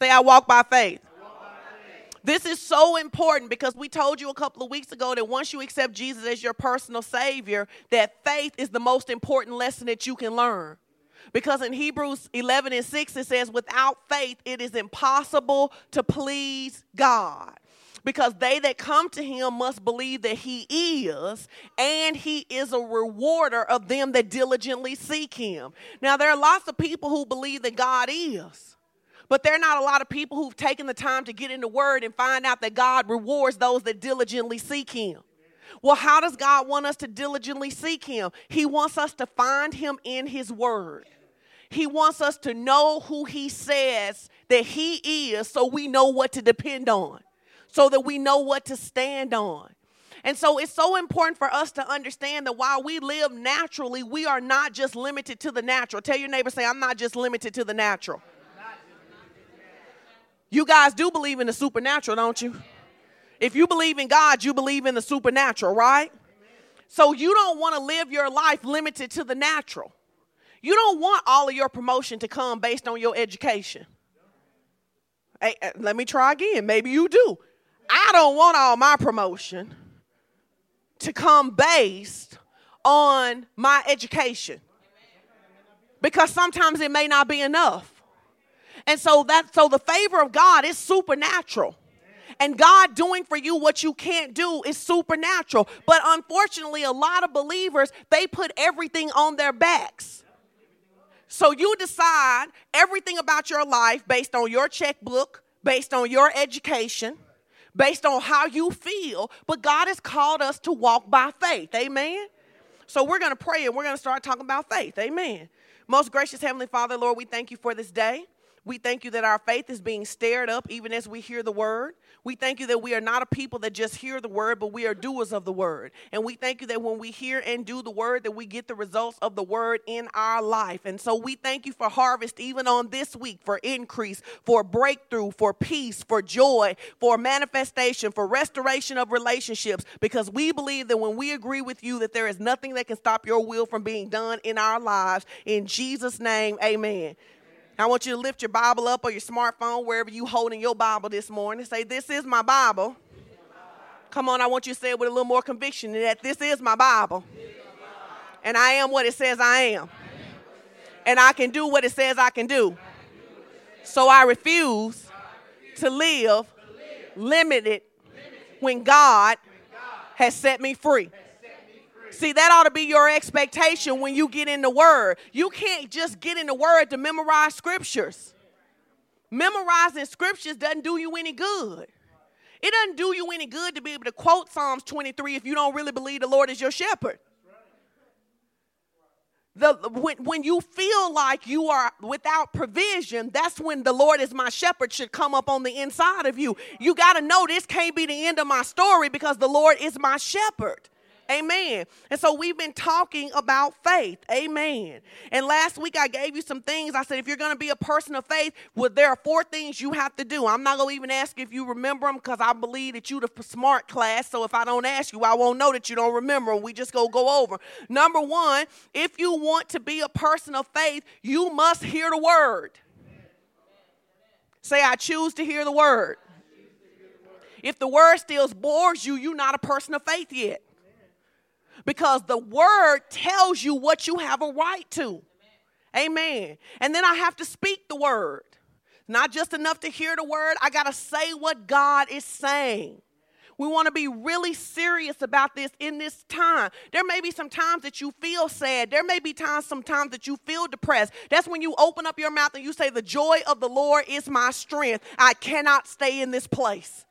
Say, I walk by faith. This is so important because we told you a couple of weeks ago that once you accept Jesus as your personal Savior, that faith is the most important lesson that you can learn. Because in Hebrews 11 and 6, it says, without faith, it is impossible to please God. Because they that come to him must believe that he is, and he is a rewarder of them that diligently seek him. Now, there are lots of people who believe that God is. But there are not a lot of people who've taken the time to get in the word and find out that God rewards those that diligently seek him. Well, how does God want us to diligently seek him? He wants us to find him in his word. He wants us to know who he says that he is so we know what to depend on, so that we know what to stand on. And so it's so important for us to understand that while we live naturally, we are not just limited to the natural. Tell your neighbor, say, I'm not just limited to the natural. You guys do believe in the supernatural, don't you? If you believe in God, you believe in the supernatural, right? So you don't want to live your life limited to the natural. You don't want all of your promotion to come based on your education. Hey, uh, let me try again. Maybe you do. I don't want all my promotion to come based on my education because sometimes it may not be enough. And so that so the favor of God is supernatural. And God doing for you what you can't do is supernatural. But unfortunately, a lot of believers, they put everything on their backs. So you decide everything about your life based on your checkbook, based on your education, based on how you feel. But God has called us to walk by faith. Amen. So we're going to pray and we're going to start talking about faith. Amen. Most gracious Heavenly Father, Lord, we thank you for this day. We thank you that our faith is being stirred up even as we hear the word. We thank you that we are not a people that just hear the word, but we are doers of the word. And we thank you that when we hear and do the word, that we get the results of the word in our life. And so we thank you for harvest even on this week, for increase, for breakthrough, for peace, for joy, for manifestation, for restoration of relationships, because we believe that when we agree with you, that there is nothing that can stop your will from being done in our lives. In Jesus' name, amen. I want you to lift your Bible up or your smartphone, wherever you holding your Bible this morning. And say, This is my Bible. Come on, I want you to say it with a little more conviction that this is my Bible. And I am what it says I am. And I can do what it says I can do. So I refuse to live limited when God has set me free. See, that ought to be your expectation when you get in the Word. You can't just get in the Word to memorize scriptures. Memorizing scriptures doesn't do you any good. It doesn't do you any good to be able to quote Psalms 23 if you don't really believe the Lord is your shepherd. The, when, when you feel like you are without provision, that's when the Lord is my shepherd should come up on the inside of you. You got to know this can't be the end of my story because the Lord is my shepherd. Amen. And so we've been talking about faith. Amen. And last week I gave you some things. I said, if you're going to be a person of faith, well, there are four things you have to do. I'm not going to even ask if you remember them because I believe that you're the smart class. So if I don't ask you, I won't know that you don't remember them. We just go go over. Number one, if you want to be a person of faith, you must hear the word. Say, I choose to hear the word. If the word still bores you, you're not a person of faith yet because the word tells you what you have a right to. Amen. And then I have to speak the word. Not just enough to hear the word, I got to say what God is saying. We want to be really serious about this in this time. There may be some times that you feel sad. There may be times sometimes that you feel depressed. That's when you open up your mouth and you say, The joy of the Lord is my strength. I cannot stay in this place.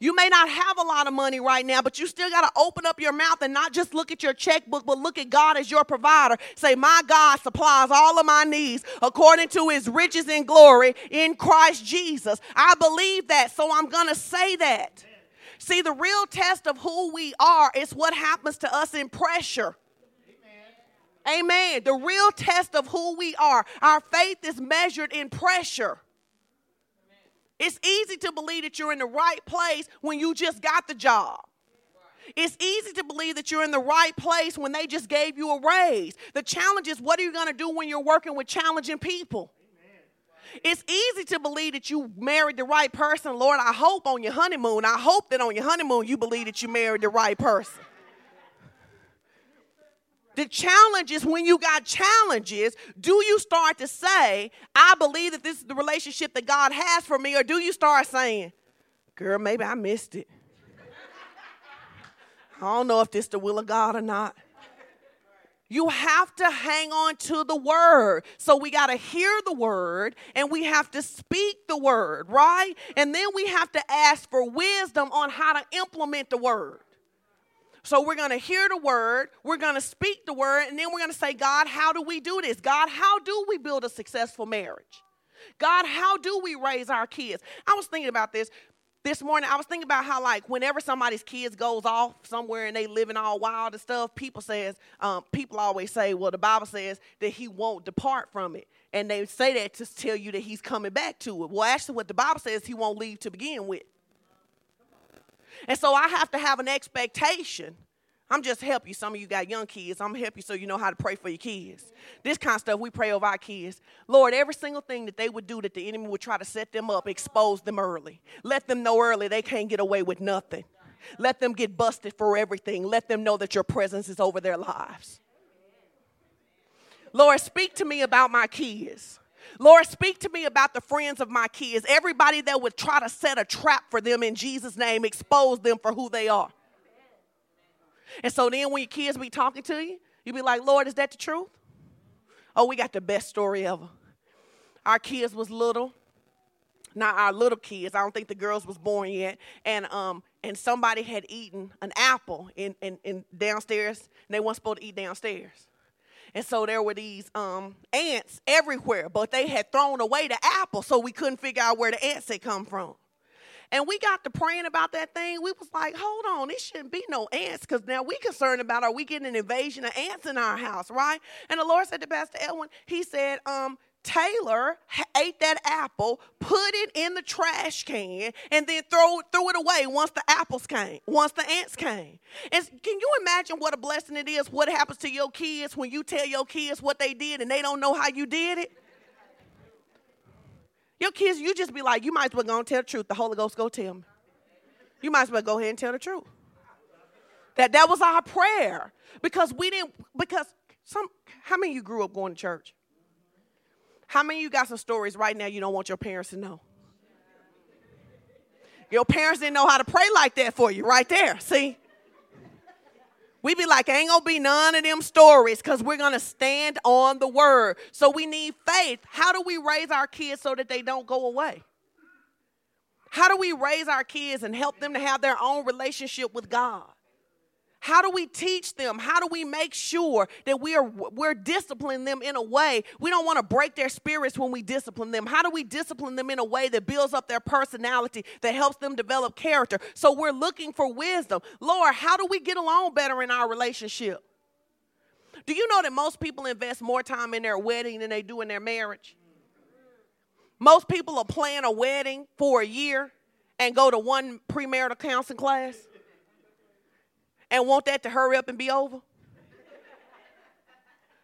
You may not have a lot of money right now, but you still got to open up your mouth and not just look at your checkbook, but look at God as your provider. Say, My God supplies all of my needs according to his riches and glory in Christ Jesus. I believe that, so I'm going to say that. See, the real test of who we are is what happens to us in pressure. Amen. Amen. The real test of who we are, our faith is measured in pressure. It's easy to believe that you're in the right place when you just got the job. It's easy to believe that you're in the right place when they just gave you a raise. The challenge is what are you going to do when you're working with challenging people? It's easy to believe that you married the right person. Lord, I hope on your honeymoon, I hope that on your honeymoon you believe that you married the right person. The challenge is when you got challenges, do you start to say, I believe that this is the relationship that God has for me, or do you start saying, Girl, maybe I missed it? I don't know if this the will of God or not. You have to hang on to the word. So we got to hear the word and we have to speak the word, right? And then we have to ask for wisdom on how to implement the word. So we're going to hear the word, we're going to speak the word, and then we're going to say, God, how do we do this? God, how do we build a successful marriage? God, how do we raise our kids? I was thinking about this this morning. I was thinking about how, like, whenever somebody's kids goes off somewhere and they living all wild and stuff, people says, um, people always say, well, the Bible says that he won't depart from it, and they say that to tell you that he's coming back to it. Well, actually, what the Bible says, he won't leave to begin with. And so I have to have an expectation. I'm just help you. Some of you got young kids. I'm gonna help you so you know how to pray for your kids. This kind of stuff we pray over our kids. Lord, every single thing that they would do that the enemy would try to set them up, expose them early. Let them know early they can't get away with nothing. Let them get busted for everything. Let them know that your presence is over their lives. Lord, speak to me about my kids. Lord, speak to me about the friends of my kids. Everybody that would try to set a trap for them in Jesus' name, expose them for who they are. And so then when your kids be talking to you, you be like, Lord, is that the truth? Oh, we got the best story ever. Our kids was little. Not our little kids. I don't think the girls was born yet. And um and somebody had eaten an apple in, in, in downstairs, and they weren't supposed to eat downstairs. And so there were these um, ants everywhere, but they had thrown away the apple, so we couldn't figure out where the ants had come from. And we got to praying about that thing. We was like, hold on, it shouldn't be no ants because now we concerned about are we getting an invasion of ants in our house, right? And the Lord said to Pastor Edwin, he said, um, Taylor ate that apple, put it in the trash can, and then throw, threw it away once the apples came, once the ants came. And can you imagine what a blessing it is? What happens to your kids when you tell your kids what they did and they don't know how you did it? Your kids, you just be like, you might as well go and tell the truth. The Holy Ghost go tell me. You might as well go ahead and tell the truth. That that was our prayer. Because we didn't, because some how many you grew up going to church? How many of you got some stories right now you don't want your parents to know? Your parents didn't know how to pray like that for you, right there. See? We be like, ain't gonna be none of them stories because we're gonna stand on the word. So we need faith. How do we raise our kids so that they don't go away? How do we raise our kids and help them to have their own relationship with God? How do we teach them? How do we make sure that we are we're disciplining them in a way we don't want to break their spirits when we discipline them? How do we discipline them in a way that builds up their personality, that helps them develop character? So we're looking for wisdom. Lord, how do we get along better in our relationship? Do you know that most people invest more time in their wedding than they do in their marriage? Most people are plan a wedding for a year and go to one premarital counseling class and want that to hurry up and be over?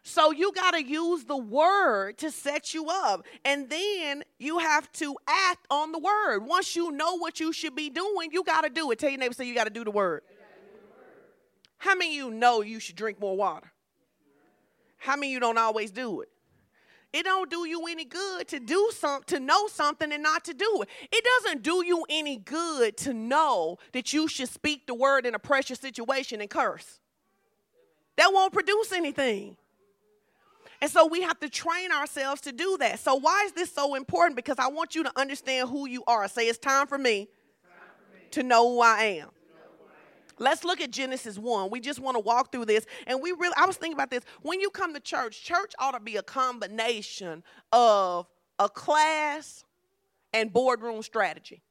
So you got to use the word to set you up. And then you have to act on the word. Once you know what you should be doing, you got to do it. Tell your neighbor, say you got to do the word. How many of you know you should drink more water? How many of you don't always do it? It don't do you any good to do something, to know something and not to do it. It doesn't do you any good to know that you should speak the word in a pressure situation and curse. That won't produce anything. And so we have to train ourselves to do that. So why is this so important? Because I want you to understand who you are. Say it's time for me, time for me. to know who I am. Let's look at Genesis 1. We just want to walk through this. And we really, I was thinking about this. When you come to church, church ought to be a combination of a class and boardroom strategy.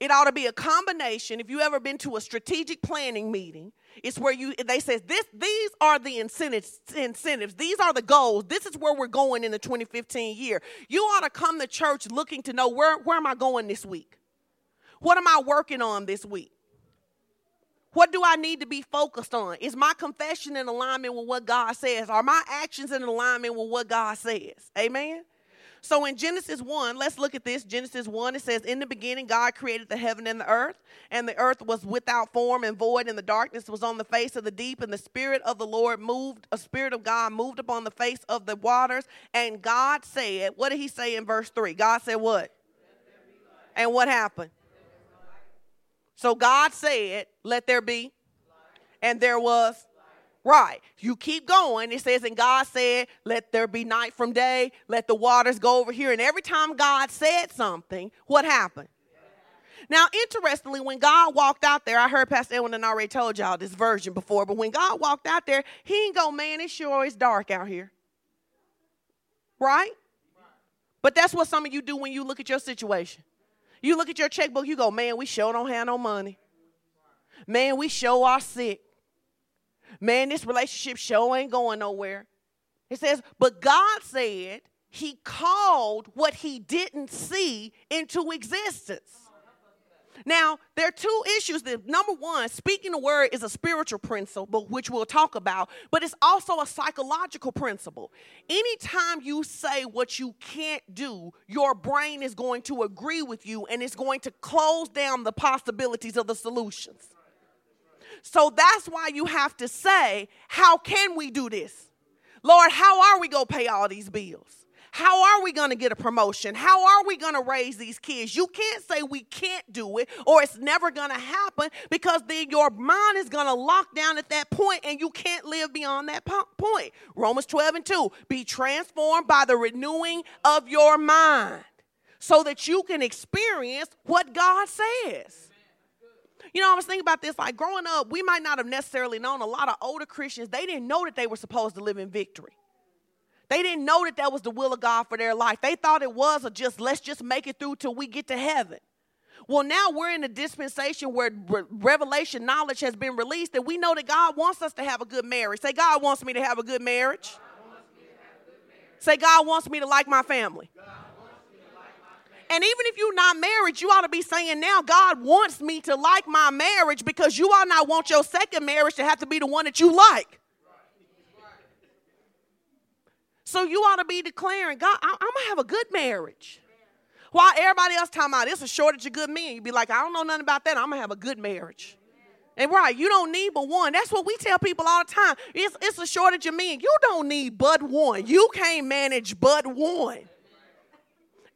It ought to be a combination. If you ever been to a strategic planning meeting, it's where you they says this these are the incentives incentives. These are the goals. This is where we're going in the 2015 year. You ought to come to church looking to know where where am I going this week? What am I working on this week? What do I need to be focused on? Is my confession in alignment with what God says? Are my actions in alignment with what God says? Amen. So in Genesis 1, let's look at this. Genesis 1, it says, In the beginning, God created the heaven and the earth, and the earth was without form and void, and the darkness was on the face of the deep, and the Spirit of the Lord moved, a Spirit of God moved upon the face of the waters. And God said, What did he say in verse 3? God said, What? And what happened? So God said, Let there be. And there was Right. You keep going. It says, and God said, let there be night from day. Let the waters go over here. And every time God said something, what happened? Now, interestingly, when God walked out there, I heard Pastor Edwin and I already told y'all this version before, but when God walked out there, he ain't go, man, it sure is dark out here. Right? But that's what some of you do when you look at your situation. You look at your checkbook, you go, man, we sure don't have no money. Man, we sure are sick. Man, this relationship show ain't going nowhere. It says, but God said he called what he didn't see into existence. Now, there are two issues. That, number one, speaking the word is a spiritual principle, which we'll talk about, but it's also a psychological principle. Anytime you say what you can't do, your brain is going to agree with you and it's going to close down the possibilities of the solutions. So that's why you have to say, How can we do this? Lord, how are we going to pay all these bills? How are we going to get a promotion? How are we going to raise these kids? You can't say we can't do it or it's never going to happen because then your mind is going to lock down at that point and you can't live beyond that point. Romans 12 and 2 be transformed by the renewing of your mind so that you can experience what God says. You know, I was thinking about this like growing up, we might not have necessarily known a lot of older Christians, they didn't know that they were supposed to live in victory. They didn't know that that was the will of God for their life. They thought it was a just let's just make it through till we get to heaven. Well, now we're in a dispensation where re- revelation knowledge has been released, and we know that God wants us to have a good marriage. Say, God wants me to have a good marriage. A good marriage. Say, God wants me to like my family. God and even if you're not married, you ought to be saying now, God wants me to like my marriage because you ought not want your second marriage to have to be the one that you like. So you ought to be declaring, God, I'm going to have a good marriage. While everybody else talking about it's a shortage of good men, you be like, I don't know nothing about that. I'm going to have a good marriage. And right, you don't need but one. That's what we tell people all the time. It's, it's a shortage of men. You don't need but one. You can't manage but one.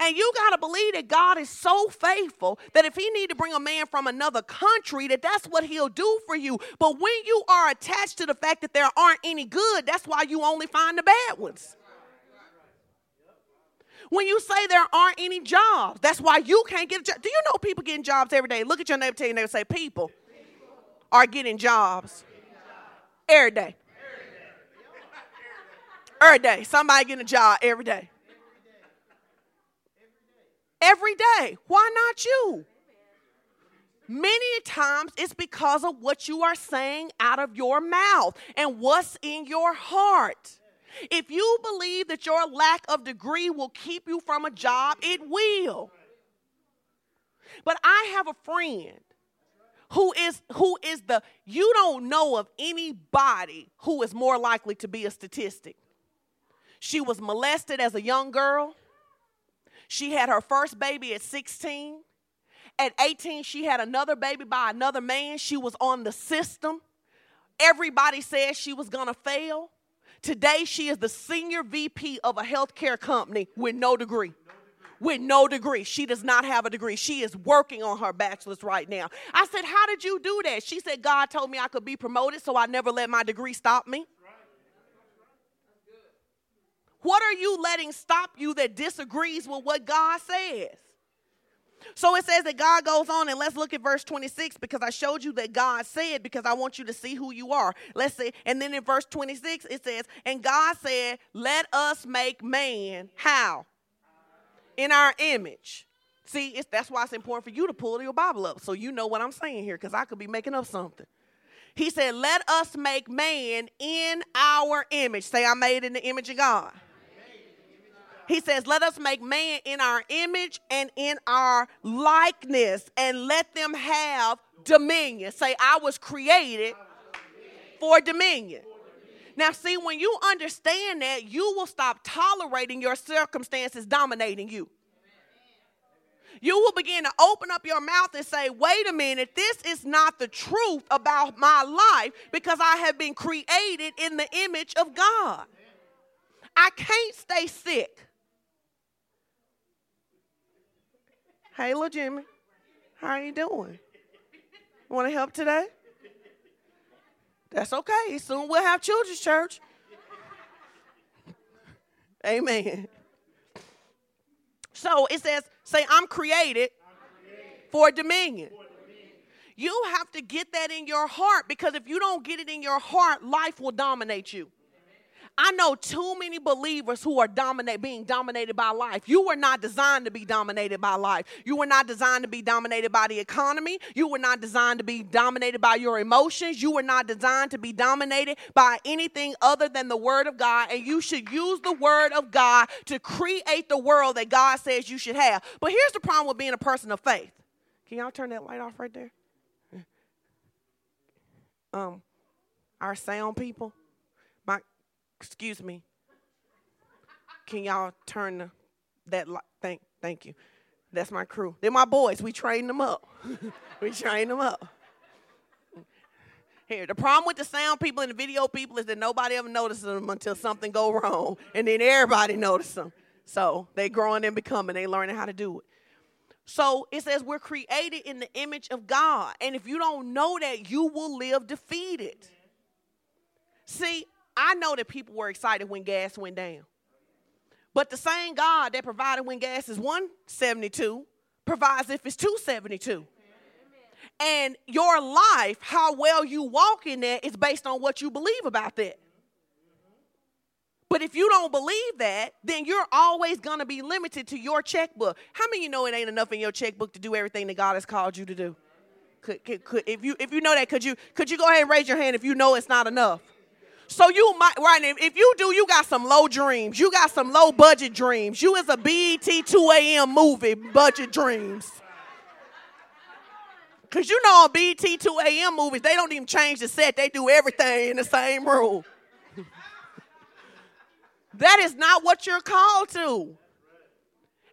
And you got to believe that God is so faithful that if he need to bring a man from another country that that's what he'll do for you. But when you are attached to the fact that there aren't any good, that's why you only find the bad ones. When you say there aren't any jobs, that's why you can't get a job. Do you know people getting jobs every day? Look at your neighbor, tell your neighbor, say people are getting jobs every day. Every day. Somebody getting a job every day every day. Why not you? Many times it's because of what you are saying out of your mouth and what's in your heart. If you believe that your lack of degree will keep you from a job, it will. But I have a friend who is who is the you don't know of anybody who is more likely to be a statistic. She was molested as a young girl. She had her first baby at 16. At 18, she had another baby by another man. She was on the system. Everybody said she was going to fail. Today, she is the senior VP of a healthcare company with no degree. With no degree. She does not have a degree. She is working on her bachelor's right now. I said, How did you do that? She said, God told me I could be promoted, so I never let my degree stop me. What are you letting stop you that disagrees with what God says? So it says that God goes on, and let's look at verse 26 because I showed you that God said, because I want you to see who you are. Let's see. And then in verse 26, it says, And God said, Let us make man how? In our image. See, that's why it's important for you to pull your Bible up so you know what I'm saying here because I could be making up something. He said, Let us make man in our image. Say, I'm made in the image of God. He says, Let us make man in our image and in our likeness, and let them have dominion. Say, I was created for dominion. Now, see, when you understand that, you will stop tolerating your circumstances dominating you. You will begin to open up your mouth and say, wait a minute, this is not the truth about my life because I have been created in the image of God. I can't stay sick. Hey, little Jimmy, how you doing? Want to help today? That's okay. Soon we'll have children's church. Amen. So it says, say, I'm created, for dominion. You have to get that in your heart because if you don't get it in your heart, life will dominate you. I know too many believers who are dominate, being dominated by life. You were not designed to be dominated by life. You were not designed to be dominated by the economy. You were not designed to be dominated by your emotions. You were not designed to be dominated by anything other than the Word of God. And you should use the Word of God to create the world that God says you should have. But here's the problem with being a person of faith. Can y'all turn that light off right there? Um, our sound people excuse me. Can y'all turn the, that light? Thank, thank you. That's my crew. They're my boys. We train them up. we train them up. Here, the problem with the sound people and the video people is that nobody ever notices them until something go wrong, and then everybody notices them. So they growing and becoming, they learning how to do it. So it says we're created in the image of God, and if you don't know that, you will live defeated. See, I know that people were excited when gas went down. But the same God that provided when gas is 172 provides if it's 272. And your life, how well you walk in that, is based on what you believe about that. But if you don't believe that, then you're always going to be limited to your checkbook. How many you know it ain't enough in your checkbook to do everything that God has called you to do? Could, could, could, if you if you know that, could you could you go ahead and raise your hand if you know it's not enough? So you might right if you do, you got some low dreams. You got some low budget dreams. You is a BET 2 a.m. movie budget dreams. Cause you know on BET 2 a.m. movies, they don't even change the set. They do everything in the same room. that is not what you're called to.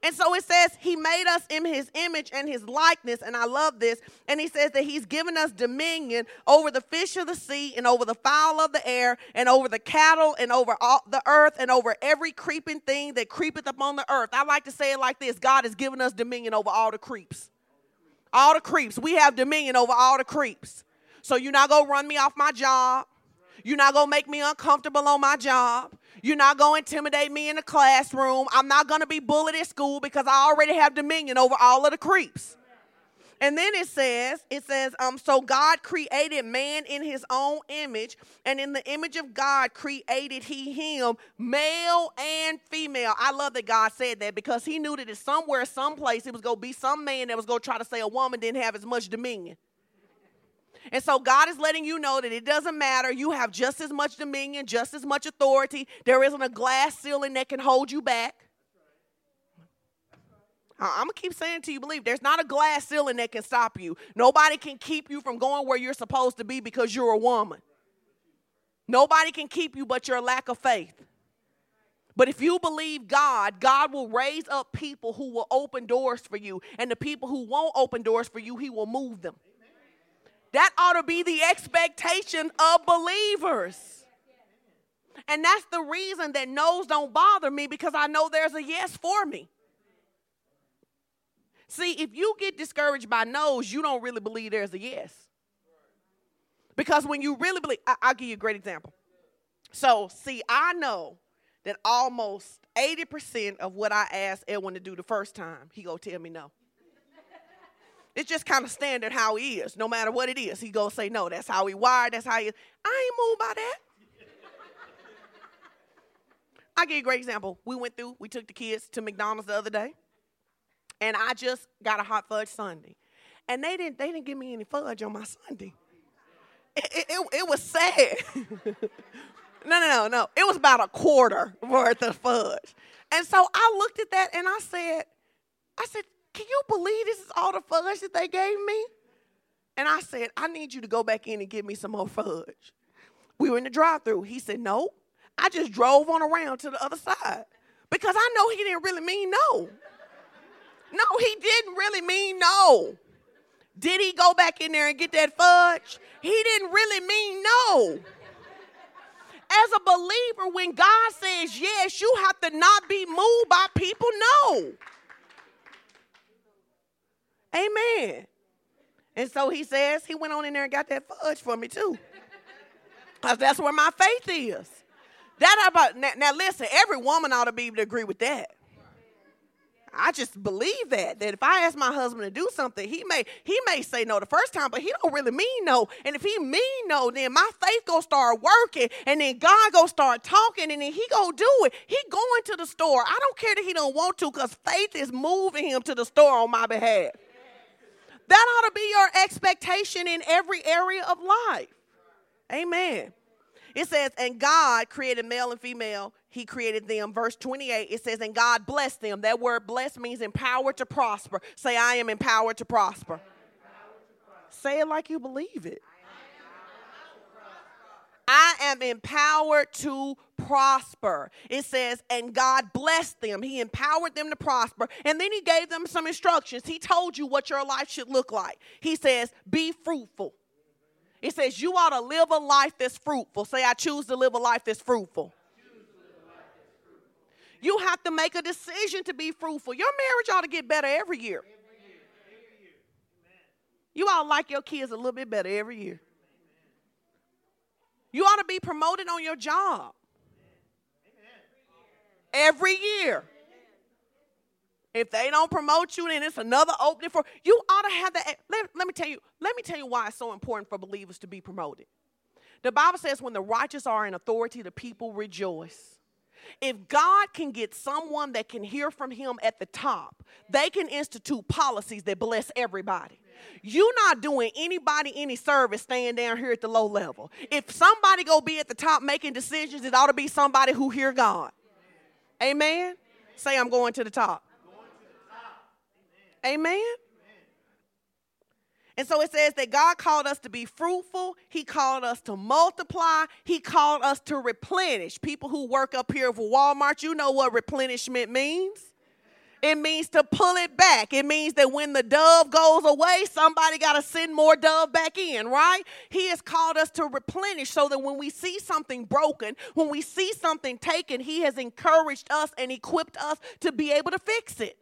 And so it says he made us in his image and his likeness. And I love this. And he says that he's given us dominion over the fish of the sea and over the fowl of the air and over the cattle and over all the earth and over every creeping thing that creepeth upon the earth. I like to say it like this God has given us dominion over all the creeps. All the creeps. We have dominion over all the creeps. So you're not going to run me off my job. You're not going to make me uncomfortable on my job. You're not going to intimidate me in the classroom. I'm not going to be bullied at school because I already have dominion over all of the creeps. And then it says, it says, um, so God created man in his own image, and in the image of God created he him, male and female. I love that God said that because he knew that it's somewhere, someplace, it was gonna be some man that was gonna try to say a woman didn't have as much dominion. And so God is letting you know that it doesn't matter. You have just as much dominion, just as much authority. There isn't a glass ceiling that can hold you back. I'm gonna keep saying to you, believe there's not a glass ceiling that can stop you. Nobody can keep you from going where you're supposed to be because you're a woman. Nobody can keep you but your lack of faith. But if you believe God, God will raise up people who will open doors for you. And the people who won't open doors for you, He will move them. That ought to be the expectation of believers. And that's the reason that no's don't bother me because I know there's a yes for me. See, if you get discouraged by no's, you don't really believe there's a yes. Because when you really believe, I, will give you a great example. So, see, I know that almost 80% of what I asked Edwin to do the first time, he go tell me no. It's just kind of standard how he is. No matter what it is, he gonna say no. That's how he wired. That's how he is. I ain't moved by that. I give you a great example. We went through, we took the kids to McDonald's the other day, and I just got a hot fudge sundae. And they didn't they didn't give me any fudge on my sundae. It, it, it, it was sad. no, no, no, no. It was about a quarter worth of fudge. And so I looked at that and I said, I said, can you believe this is all the fudge that they gave me? And I said, I need you to go back in and give me some more fudge. We were in the drive through. He said, No. I just drove on around to the other side because I know he didn't really mean no. No, he didn't really mean no. Did he go back in there and get that fudge? He didn't really mean no. As a believer, when God says yes, you have to not be moved by people no. Amen. And so he says he went on in there and got that fudge for me too. Because that's where my faith is. That about now, now listen, every woman ought to be able to agree with that. I just believe that that if I ask my husband to do something, he may he may say no the first time, but he don't really mean no. And if he mean no, then my faith gonna start working, and then God gonna start talking, and then he gonna do it. He going to the store. I don't care that he don't want to, cause faith is moving him to the store on my behalf. That ought to be your expectation in every area of life. Amen. It says, and God created male and female. He created them. Verse 28, it says, and God blessed them. That word blessed means empowered to prosper. Say, I am empowered to prosper. Say it like you believe it. I am empowered to prosper. It says, and God blessed them. He empowered them to prosper. And then He gave them some instructions. He told you what your life should look like. He says, be fruitful. It says, you ought to live a life that's fruitful. Say, I choose to live a life that's fruitful. You have to make a decision to be fruitful. Your marriage ought to get better every year. You ought to like your kids a little bit better every year. You ought to be promoted on your job every year. If they don't promote you, then it's another opening for you. Ought to have that. Let, let me tell you. Let me tell you why it's so important for believers to be promoted. The Bible says, "When the righteous are in authority, the people rejoice." If God can get someone that can hear from Him at the top, they can institute policies that bless everybody. You're not doing anybody any service staying down here at the low level. If somebody go be at the top making decisions, it ought to be somebody who hear God. Amen. Say, I'm going to the top. Amen. And so it says that God called us to be fruitful. He called us to multiply. He called us to replenish. People who work up here for Walmart, you know what replenishment means. It means to pull it back. It means that when the dove goes away, somebody got to send more dove back in, right? He has called us to replenish so that when we see something broken, when we see something taken, He has encouraged us and equipped us to be able to fix it.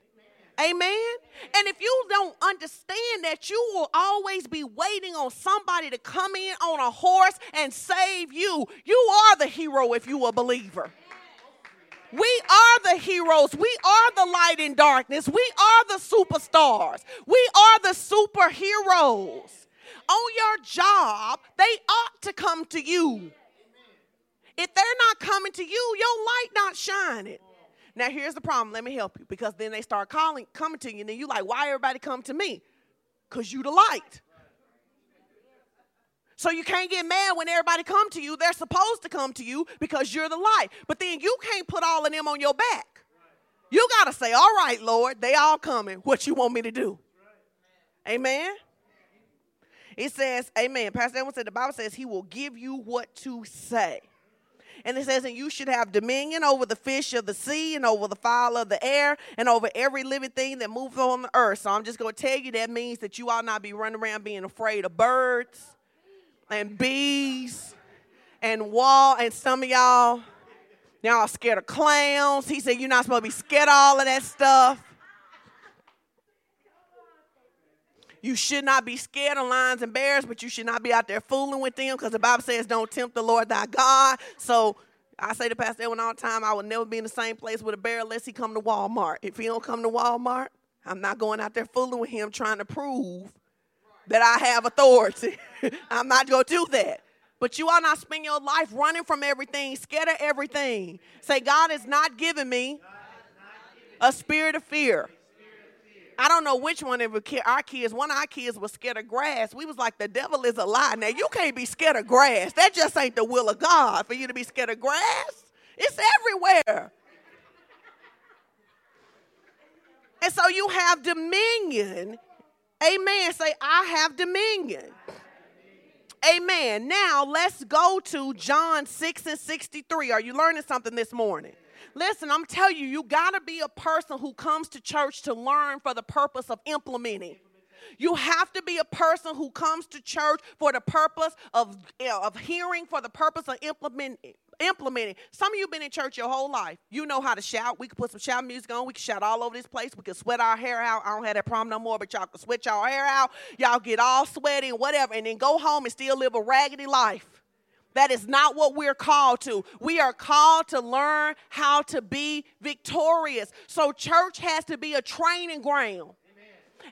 Amen. And if you don't understand that, you will always be waiting on somebody to come in on a horse and save you. You are the hero if you a believer. We are the heroes. We are the light in darkness. We are the superstars. We are the superheroes. On your job, they ought to come to you. If they're not coming to you, your light not shining. Now here's the problem. Let me help you because then they start calling, coming to you, and then you like, why everybody come to me? Cause you the light. So you can't get mad when everybody come to you. They're supposed to come to you because you're the light. But then you can't put all of them on your back. You got to say, all right, Lord, they all coming. What you want me to do? Amen. It says, Amen. Pastor Edwin said the Bible says he will give you what to say. And it says, and you should have dominion over the fish of the sea and over the fowl of the air and over every living thing that moves on the earth. So I'm just going to tell you that means that you ought not be running around being afraid of birds and bees and wall. And some of y'all, y'all are scared of clowns. He said, You're not supposed to be scared of all of that stuff. You should not be scared of lions and bears, but you should not be out there fooling with them because the Bible says, Don't tempt the Lord thy God. So I say to Pastor Edwin all the time, I will never be in the same place with a bear unless he come to Walmart. If he don't come to Walmart, I'm not going out there fooling with him trying to prove that I have authority. I'm not going to do that. But you are not spend your life running from everything, scared of everything. Say, God has not given me a spirit of fear. I don't know which one of our kids. One of our kids was scared of grass. We was like, the devil is a lie. Now you can't be scared of grass. That just ain't the will of God for you to be scared of grass. It's everywhere. And so you have dominion Amen. Say, I have dominion. Amen. Now let's go to John 6 and 63. Are you learning something this morning? Listen, I'm telling you, you got to be a person who comes to church to learn for the purpose of implementing. You have to be a person who comes to church for the purpose of, eh, of hearing, for the purpose of implementing. Implementing. Some of you been in church your whole life. You know how to shout. We can put some shout music on. We can shout all over this place. We can sweat our hair out. I don't have that problem no more, but y'all can sweat y'all hair out. Y'all get all sweaty and whatever, and then go home and still live a raggedy life. That is not what we're called to. We are called to learn how to be victorious. So, church has to be a training ground.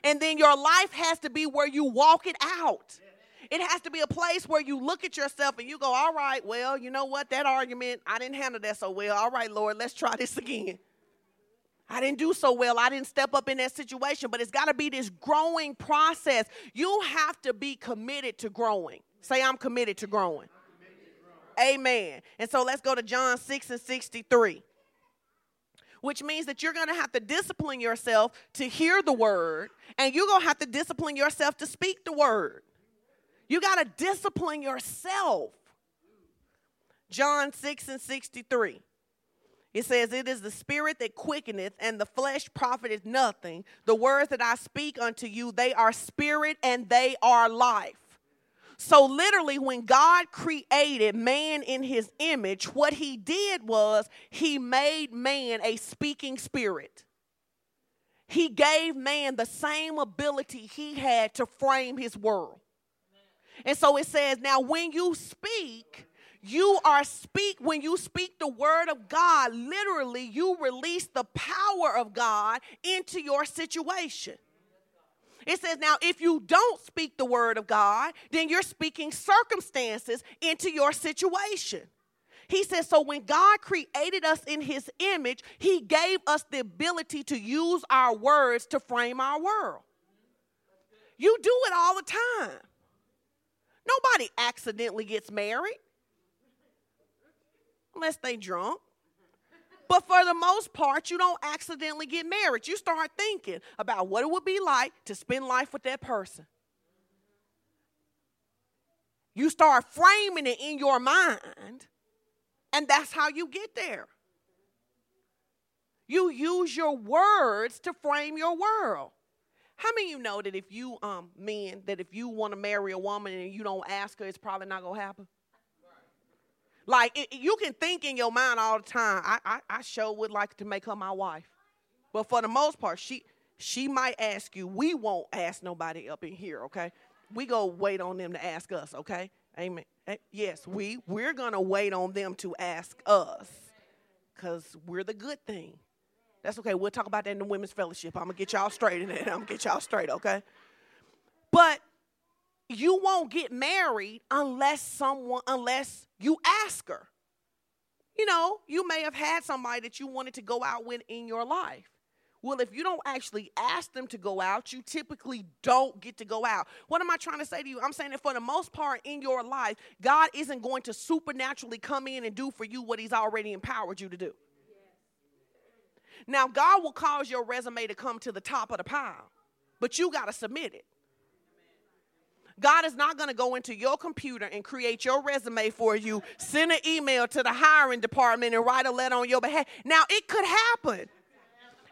And then your life has to be where you walk it out. It has to be a place where you look at yourself and you go, all right, well, you know what? That argument, I didn't handle that so well. All right, Lord, let's try this again. I didn't do so well. I didn't step up in that situation, but it's got to be this growing process. You have to be committed to growing. Say, I'm committed to growing. Amen. And so let's go to John 6 and 63 which means that you're going to have to discipline yourself to hear the word, and you're going to have to discipline yourself to speak the word. You got to discipline yourself. John 6 and 63. It says, It is the spirit that quickeneth, and the flesh profiteth nothing. The words that I speak unto you, they are spirit and they are life. So, literally, when God created man in his image, what he did was he made man a speaking spirit. He gave man the same ability he had to frame his world. And so it says, now when you speak, you are speak when you speak the word of God, literally you release the power of God into your situation. It says, now, if you don't speak the word of God, then you're speaking circumstances into your situation. He says, so when God created us in his image, he gave us the ability to use our words to frame our world. You do it all the time. Nobody accidentally gets married unless they drunk. But for the most part, you don't accidentally get married. You start thinking about what it would be like to spend life with that person. You start framing it in your mind, and that's how you get there. You use your words to frame your world. How many of you know that if you um men that if you want to marry a woman and you don't ask her, it's probably not gonna happen? Like it, you can think in your mind all the time. I, I I sure would like to make her my wife, but for the most part, she she might ask you. We won't ask nobody up in here. Okay, we go wait on them to ask us. Okay, amen. Eh, yes, we we're gonna wait on them to ask us, cause we're the good thing. That's okay. We'll talk about that in the women's fellowship. I'm gonna get y'all straight in it. I'm gonna get y'all straight. Okay, but you won't get married unless someone unless you ask her. You know, you may have had somebody that you wanted to go out with in your life. Well, if you don't actually ask them to go out, you typically don't get to go out. What am I trying to say to you? I'm saying that for the most part in your life, God isn't going to supernaturally come in and do for you what He's already empowered you to do. Now, God will cause your resume to come to the top of the pile, but you got to submit it. God is not going to go into your computer and create your resume for you, send an email to the hiring department, and write a letter on your behalf. Now, it could happen.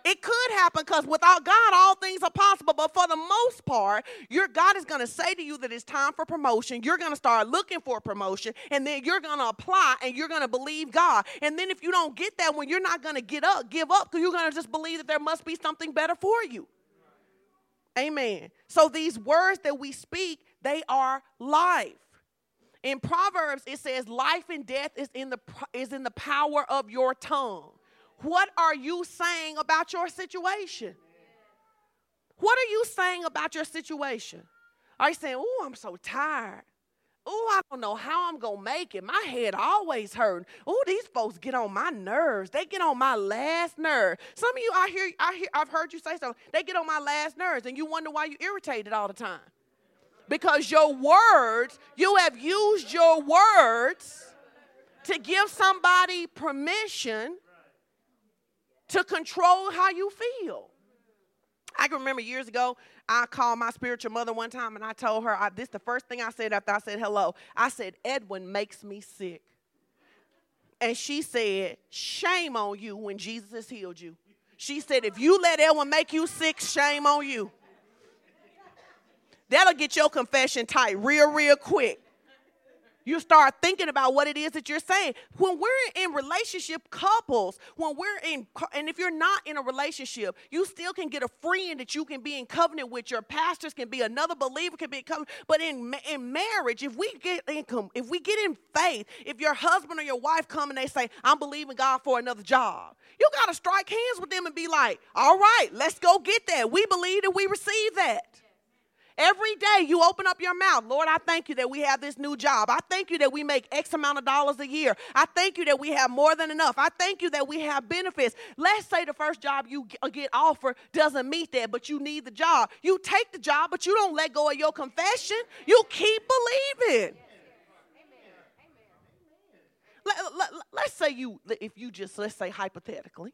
It could happen because without God, all things are possible. But for the most part, your God is going to say to you that it's time for promotion. You're going to start looking for promotion, and then you're going to apply and you're going to believe God. And then if you don't get that one, you're not going to get up, give up, because you're going to just believe that there must be something better for you. Amen. So these words that we speak, they are life. In Proverbs, it says, "Life and death is in the is in the power of your tongue." What are you saying about your situation? What are you saying about your situation? Are you saying, "Oh, I'm so tired"? Oh, I don't know how I'm gonna make it. My head always hurt. Oh, these folks get on my nerves. They get on my last nerve. Some of you, I hear, I hear, I've heard you say so. They get on my last nerves, and you wonder why you're irritated all the time. Because your words, you have used your words to give somebody permission to control how you feel. I can remember years ago, I called my spiritual mother one time and I told her, I, this the first thing I said after I said hello. I said, Edwin makes me sick. And she said, Shame on you when Jesus has healed you. She said, If you let Edwin make you sick, shame on you. That'll get your confession tight real, real quick you start thinking about what it is that you're saying. When we're in relationship couples, when we're in, and if you're not in a relationship, you still can get a friend that you can be in covenant with. Your pastors can be another believer, can be in covenant. But in in marriage, if we get income, if we get in faith, if your husband or your wife come and they say, "I'm believing God for another job," you got to strike hands with them and be like, "All right, let's go get that. We believe that we receive that." Every day you open up your mouth, Lord, I thank you that we have this new job. I thank you that we make X amount of dollars a year. I thank you that we have more than enough. I thank you that we have benefits. Let's say the first job you uh, get offered doesn't meet that, but you need the job. You take the job, but you don't let go of your confession. You keep believing. Let, let, let's say you, if you just, let's say hypothetically,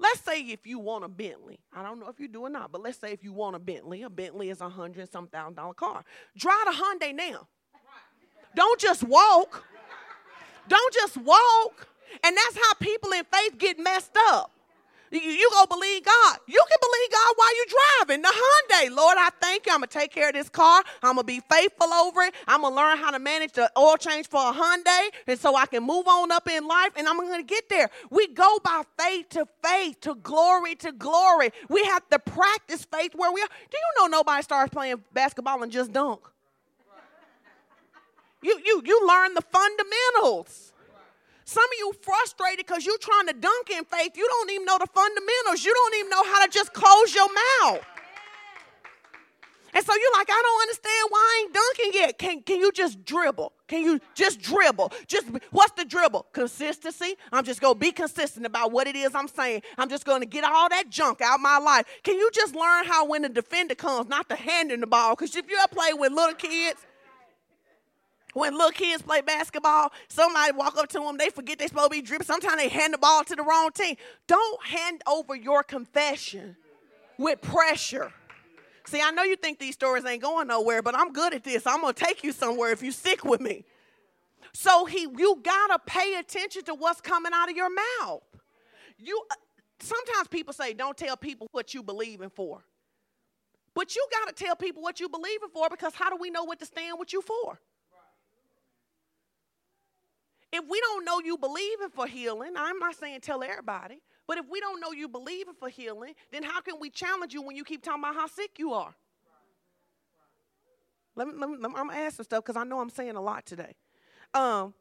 Let's say if you want a Bentley. I don't know if you do or not, but let's say if you want a Bentley. A Bentley is a hundred some thousand dollar car. Drive a Hyundai now. Don't just walk. Don't just walk. And that's how people in faith get messed up. You, you go believe God. You can believe God while you're driving the Hyundai. Lord, I thank you. I'm to take care of this car. I'm to be faithful over it. I'm to learn how to manage the oil change for a Hyundai and so I can move on up in life and I'm to get there. We go by faith to faith, to glory to glory. We have to practice faith where we are. Do you know nobody starts playing basketball and just dunk? You, you, you learn the fundamentals. Some of you frustrated because you're trying to dunk in faith. You don't even know the fundamentals. You don't even know how to just close your mouth. And so you're like, I don't understand why I ain't dunking yet. Can, can you just dribble? Can you just dribble? Just what's the dribble? Consistency. I'm just gonna be consistent about what it is I'm saying. I'm just gonna get all that junk out my life. Can you just learn how when the defender comes, not to hand in the ball? Because if you ever play with little kids, when little kids play basketball, somebody walk up to them, they forget they're supposed to be dribbling. Sometimes they hand the ball to the wrong team. Don't hand over your confession with pressure. See, I know you think these stories ain't going nowhere, but I'm good at this. I'm gonna take you somewhere if you stick with me. So he, you gotta pay attention to what's coming out of your mouth. You, uh, sometimes people say, "Don't tell people what you believing for," but you gotta tell people what you believing for because how do we know what to stand with you for? If we don't know you believing for healing, I'm not saying tell everybody, but if we don't know you believing for healing, then how can we challenge you when you keep talking about how sick you are? Let me, let me, I'm gonna ask some stuff because I know I'm saying a lot today. Um,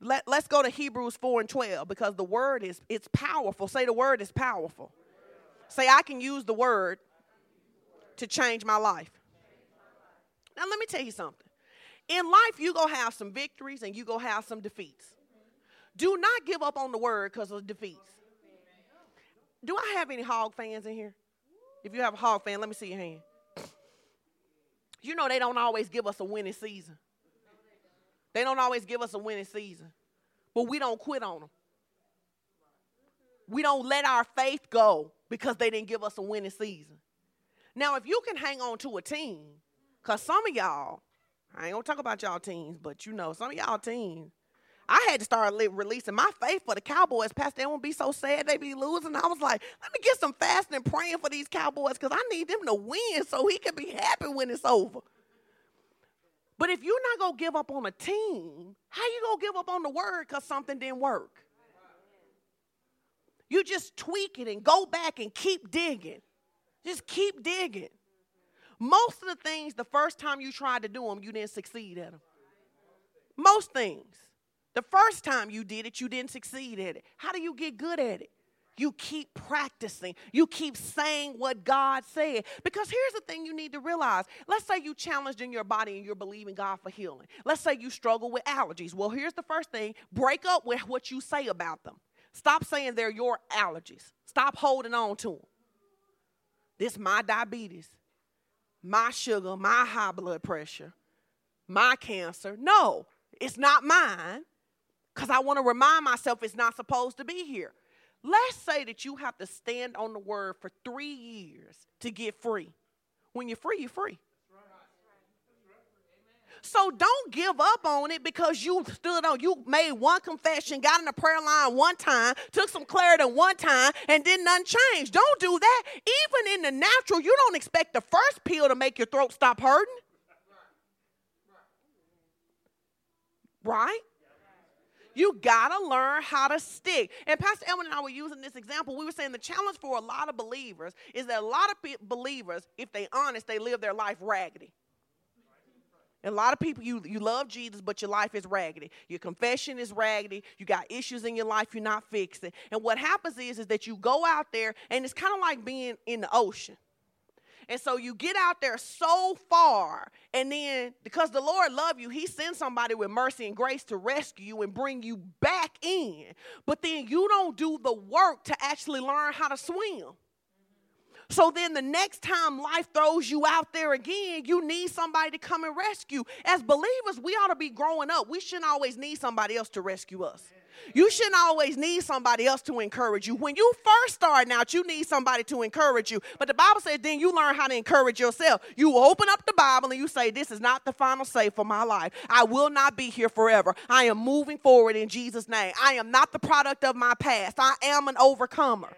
let, let's go to Hebrews 4 and 12 because the word is it's powerful. Say the word is powerful. Say I can use the word to change my life. Now let me tell you something. In life, you go have some victories and you go have some defeats. Do not give up on the word because of defeats. Do I have any hog fans in here? If you have a hog fan, let me see your hand. You know they don't always give us a winning season. They don't always give us a winning season. But we don't quit on them. We don't let our faith go because they didn't give us a winning season. Now, if you can hang on to a team, because some of y'all, I ain't gonna talk about y'all teams, but you know, some of y'all teams, I had to start releasing my faith for the Cowboys. Pastor, they won't be so sad they be losing. I was like, let me get some fasting and praying for these Cowboys because I need them to win so he can be happy when it's over. But if you're not gonna give up on a team, how you gonna give up on the word because something didn't work? You just tweak it and go back and keep digging. Just keep digging. Most of the things, the first time you tried to do them, you didn't succeed at them. Most things. The first time you did it, you didn't succeed at it. How do you get good at it? You keep practicing. You keep saying what God said. Because here's the thing you need to realize. Let's say you challenged in your body and you're believing God for healing. Let's say you struggle with allergies. Well, here's the first thing break up with what you say about them. Stop saying they're your allergies. Stop holding on to them. This is my diabetes, my sugar, my high blood pressure, my cancer. No, it's not mine because I want to remind myself it's not supposed to be here. Let's say that you have to stand on the word for three years to get free. When you're free, you're free. So don't give up on it because you stood on, you made one confession, got in the prayer line one time, took some clarity one time, and then nothing changed. Don't do that. Even in the natural, you don't expect the first pill to make your throat stop hurting. Right? You gotta learn how to stick. And Pastor Elman and I were using this example. We were saying the challenge for a lot of believers is that a lot of believers, if they honest, they live their life raggedy. And a lot of people, you, you love Jesus, but your life is raggedy. Your confession is raggedy. You got issues in your life you're not fixing. And what happens is, is that you go out there, and it's kind of like being in the ocean. And so you get out there so far, and then because the Lord love you, He sends somebody with mercy and grace to rescue you and bring you back in. But then you don't do the work to actually learn how to swim. So then the next time life throws you out there again, you need somebody to come and rescue. As believers, we ought to be growing up. We shouldn't always need somebody else to rescue us. You shouldn't always need somebody else to encourage you. When you first starting out, you need somebody to encourage you. But the Bible says then you learn how to encourage yourself. You open up the Bible and you say, This is not the final say for my life. I will not be here forever. I am moving forward in Jesus' name. I am not the product of my past. I am an overcomer.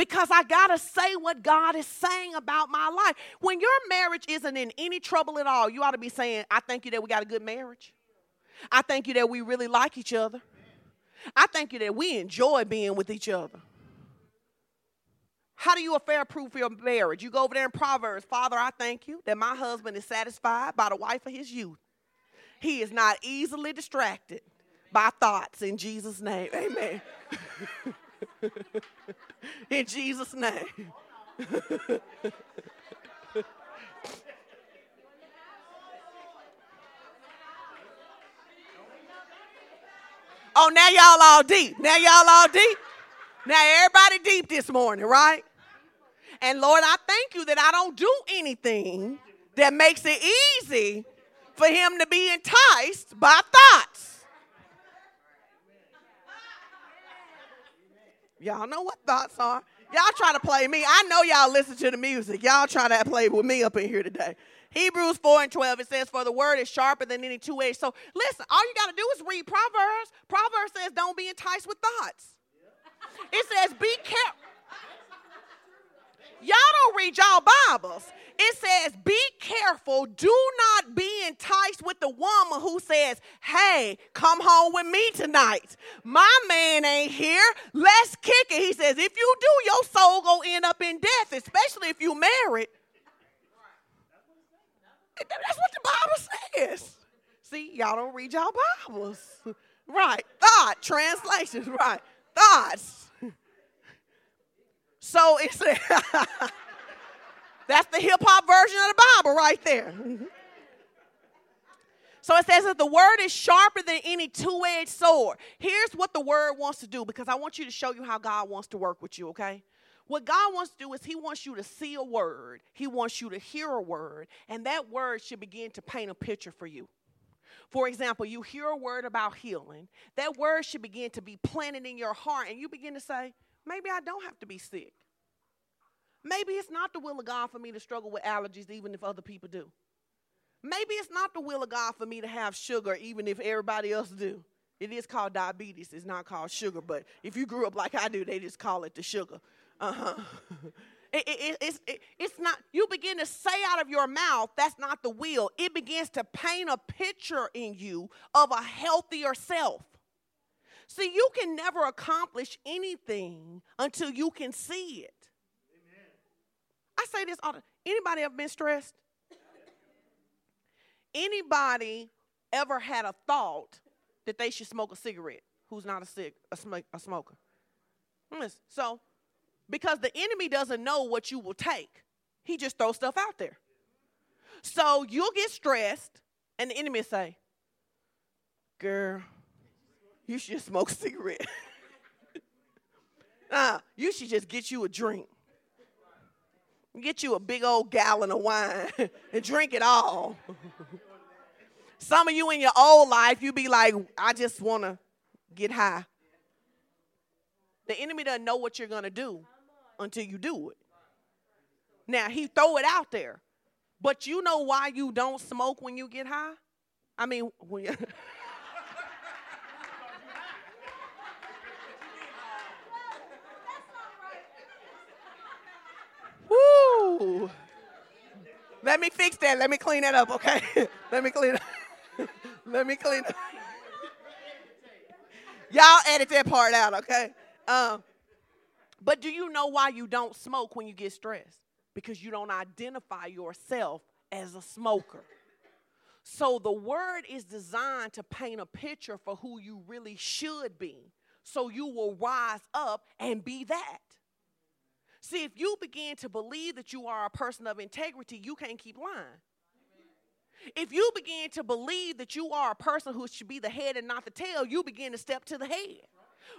Because I got to say what God is saying about my life. When your marriage isn't in any trouble at all, you ought to be saying, I thank you that we got a good marriage. I thank you that we really like each other. I thank you that we enjoy being with each other. How do you affair proof your marriage? You go over there in Proverbs, Father, I thank you that my husband is satisfied by the wife of his youth. He is not easily distracted by thoughts in Jesus' name. Amen. In Jesus' name. oh, now y'all all deep. Now y'all all deep. Now everybody deep this morning, right? And Lord, I thank you that I don't do anything that makes it easy for him to be enticed by thoughts. Y'all know what thoughts are. Y'all try to play me. I know y'all listen to the music. Y'all try to play with me up in here today. Hebrews 4 and 12, it says, For the word is sharper than any two edged. So listen, all you got to do is read Proverbs. Proverbs says, Don't be enticed with thoughts. It says, Be careful. Y'all don't read y'all Bibles. It says, Be careful. Do not be enticed with the woman who says, Hey, come home with me tonight. My man ain't here. Let's kick it. He says, If you do, your soul gonna end up in death, especially if you married. That's what the Bible says. See, y'all don't read y'all Bibles. Right. Thought, translations, right. Thoughts. So it says, that's the hip hop version of the Bible right there. So it says that the word is sharper than any two edged sword. Here's what the word wants to do because I want you to show you how God wants to work with you, okay? What God wants to do is He wants you to see a word, He wants you to hear a word, and that word should begin to paint a picture for you. For example, you hear a word about healing, that word should begin to be planted in your heart, and you begin to say, Maybe I don't have to be sick. Maybe it's not the will of God for me to struggle with allergies, even if other people do. Maybe it's not the will of God for me to have sugar, even if everybody else do. It is called diabetes. It's not called sugar, but if you grew up like I do, they just call it the sugar. Uh-huh. It, it, it's, it, it's not, you begin to say out of your mouth, that's not the will. It begins to paint a picture in you of a healthier self. See, you can never accomplish anything until you can see it. I say this all the anybody ever been stressed? Anybody ever had a thought that they should smoke a cigarette who's not a, a, sm- a smoker? So, because the enemy doesn't know what you will take, he just throws stuff out there. So you'll get stressed, and the enemy say, Girl, you should smoke a cigarette. nah, you should just get you a drink. Get you a big old gallon of wine and drink it all. Some of you in your old life, you be like, I just want to get high. The enemy doesn't know what you're going to do until you do it. Now, he throw it out there. But you know why you don't smoke when you get high? I mean, when you Let me fix that. Let me clean that up, okay? Let me clean it. Let me clean it. Y'all edit that part out, okay? Um, but do you know why you don't smoke when you get stressed? Because you don't identify yourself as a smoker. So the word is designed to paint a picture for who you really should be. So you will rise up and be that. See, if you begin to believe that you are a person of integrity, you can't keep lying. If you begin to believe that you are a person who should be the head and not the tail, you begin to step to the head.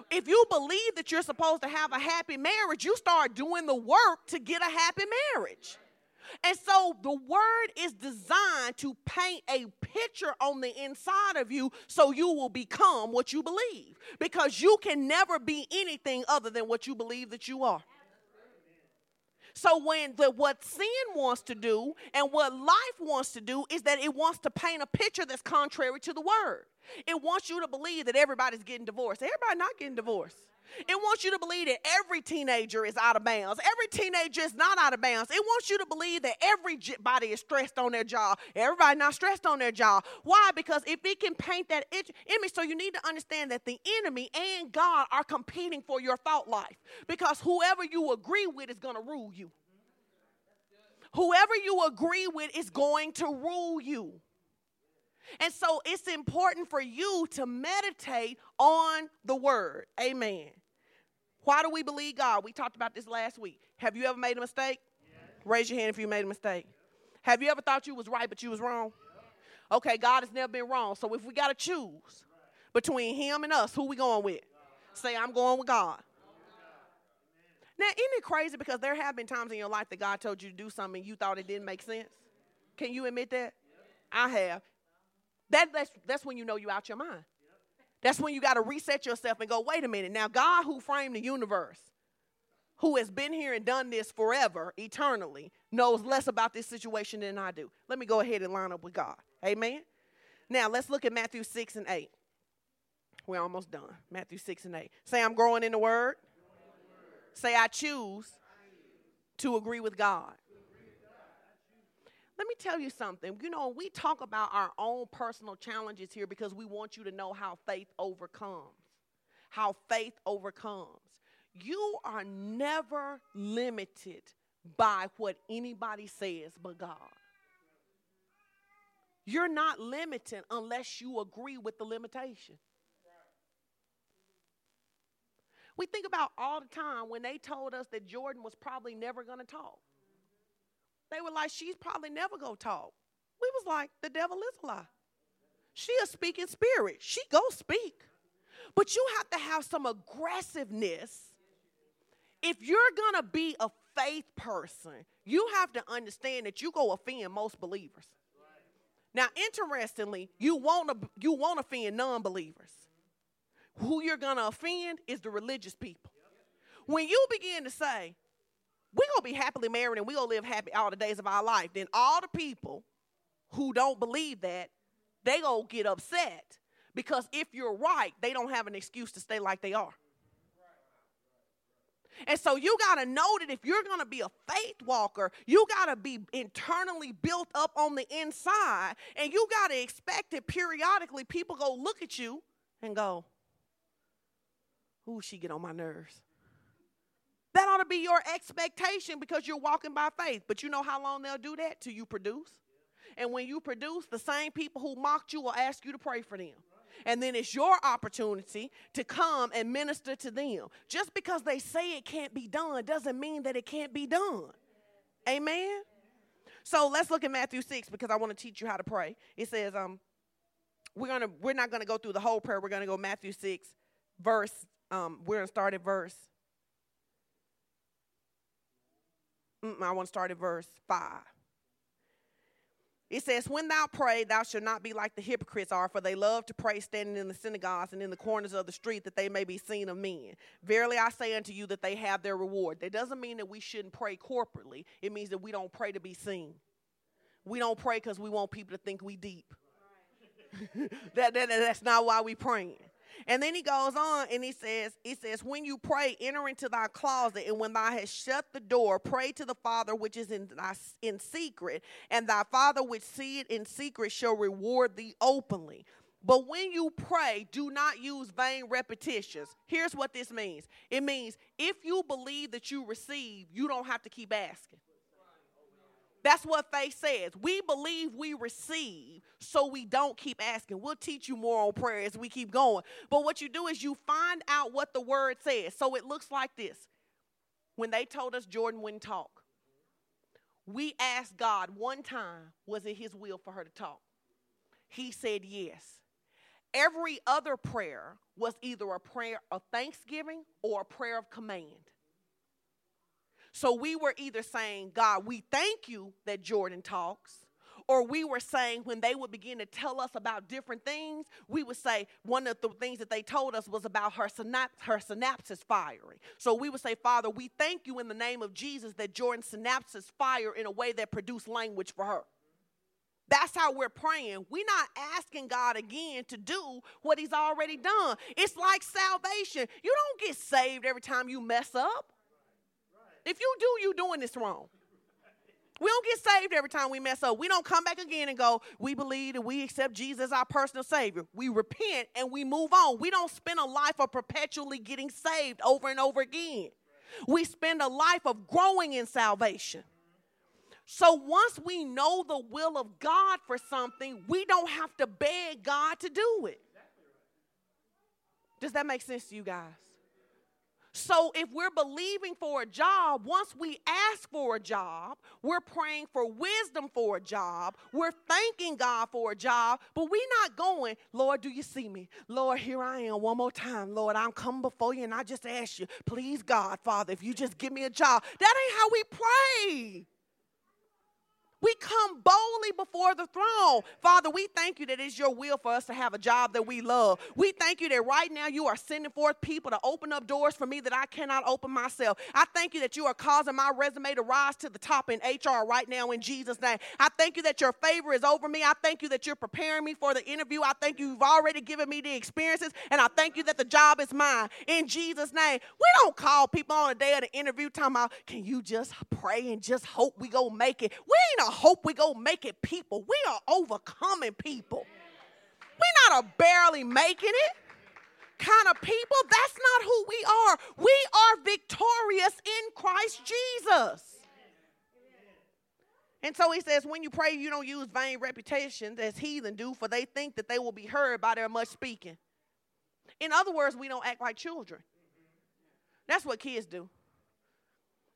If you believe that you're supposed to have a happy marriage, you start doing the work to get a happy marriage. And so the word is designed to paint a picture on the inside of you so you will become what you believe. Because you can never be anything other than what you believe that you are. So when the what sin wants to do and what life wants to do is that it wants to paint a picture that's contrary to the word. It wants you to believe that everybody's getting divorced. Everybody not getting divorced. It wants you to believe that every teenager is out of bounds. Every teenager is not out of bounds. It wants you to believe that everybody is stressed on their job. Everybody not stressed on their job. Why? Because if it can paint that image, so you need to understand that the enemy and God are competing for your thought life. Because whoever you agree with is going to rule you. Whoever you agree with is going to rule you. And so it's important for you to meditate on the word. Amen. Why do we believe God? We talked about this last week. Have you ever made a mistake? Yes. Raise your hand if you made a mistake. Have you ever thought you was right but you was wrong? Okay, God has never been wrong. So if we got to choose between him and us, who we going with? Say I'm going with God. Now, isn't it crazy because there have been times in your life that God told you to do something and you thought it didn't make sense? Can you admit that? I have. That, that's, that's when you know you're out your mind. That's when you got to reset yourself and go, wait a minute. Now, God who framed the universe, who has been here and done this forever, eternally, knows less about this situation than I do. Let me go ahead and line up with God. Amen. Now, let's look at Matthew 6 and 8. We're almost done. Matthew 6 and 8. Say, I'm growing in the word. Say, I choose to agree with God. Let me tell you something. You know, we talk about our own personal challenges here because we want you to know how faith overcomes. How faith overcomes. You are never limited by what anybody says but God. You're not limited unless you agree with the limitation. We think about all the time when they told us that Jordan was probably never going to talk. They were like, she's probably never going to talk. We was like, the devil is a lie. She a speaking spirit. She go speak. But you have to have some aggressiveness. If you're going to be a faith person, you have to understand that you go offend most believers. Now, interestingly, you won't you won't offend non-believers. Who you're gonna offend is the religious people. When you begin to say, we're gonna be happily married and we're gonna live happy all the days of our life, then all the people who don't believe that, they gonna get upset because if you're right, they don't have an excuse to stay like they are. And so you got to know that if you're going to be a faith walker, you got to be internally built up on the inside. And you got to expect that periodically people go look at you and go, Ooh, she get on my nerves. That ought to be your expectation because you're walking by faith. But you know how long they'll do that? Till you produce. And when you produce, the same people who mocked you will ask you to pray for them. And then it's your opportunity to come and minister to them. Just because they say it can't be done doesn't mean that it can't be done. Amen? So let's look at Matthew 6 because I want to teach you how to pray. It says, um, we're gonna we're not gonna go through the whole prayer. We're gonna go Matthew 6, verse um, we're to start at verse. Mm, I want to start at verse 5. It says, When thou pray, thou shalt not be like the hypocrites are, for they love to pray standing in the synagogues and in the corners of the street, that they may be seen of men. Verily I say unto you that they have their reward. That doesn't mean that we shouldn't pray corporately, it means that we don't pray to be seen. We don't pray because we want people to think we deep. that, that, that's not why we praying. And then he goes on and he says, he says, when you pray, enter into thy closet, and when thou hast shut the door, pray to the Father which is in thy, in secret, and thy Father which seeth in secret shall reward thee openly. But when you pray, do not use vain repetitions. Here's what this means it means if you believe that you receive, you don't have to keep asking. That's what faith says. We believe we receive, so we don't keep asking. We'll teach you more on prayer as we keep going. But what you do is you find out what the word says. So it looks like this. When they told us Jordan wouldn't talk, we asked God one time, was it his will for her to talk? He said yes. Every other prayer was either a prayer of thanksgiving or a prayer of command. So we were either saying, God, we thank you that Jordan talks, or we were saying when they would begin to tell us about different things, we would say one of the things that they told us was about her, synaps- her synapses firing. So we would say, Father, we thank you in the name of Jesus that Jordan's synapses fire in a way that produced language for her. That's how we're praying. We're not asking God again to do what He's already done. It's like salvation. You don't get saved every time you mess up. If you do, you're doing this wrong. We don't get saved every time we mess up. We don't come back again and go, we believe that we accept Jesus as our personal Savior. We repent and we move on. We don't spend a life of perpetually getting saved over and over again. We spend a life of growing in salvation. So once we know the will of God for something, we don't have to beg God to do it. Does that make sense to you guys? So if we're believing for a job, once we ask for a job, we're praying for wisdom for a job, we're thanking God for a job, but we're not going, Lord, do you see me? Lord, here I am one more time. Lord, I'm coming before you and I just ask you, please, God, Father, if you just give me a job. That ain't how we pray. We come boldly before the throne. Father, we thank you that it's your will for us to have a job that we love. We thank you that right now you are sending forth people to open up doors for me that I cannot open myself. I thank you that you are causing my resume to rise to the top in HR right now in Jesus' name. I thank you that your favor is over me. I thank you that you're preparing me for the interview. I thank you you've already given me the experiences, and I thank you that the job is mine in Jesus' name. We don't call people on the day of the interview talking about, can you just pray and just hope we go make it? We ain't hope we go make it people. We are overcoming people. We're not a barely making it kind of people. That's not who we are. We are victorious in Christ Jesus. And so he says, when you pray, you don't use vain reputations as heathen do, for they think that they will be heard by their much speaking. In other words, we don't act like children. That's what kids do.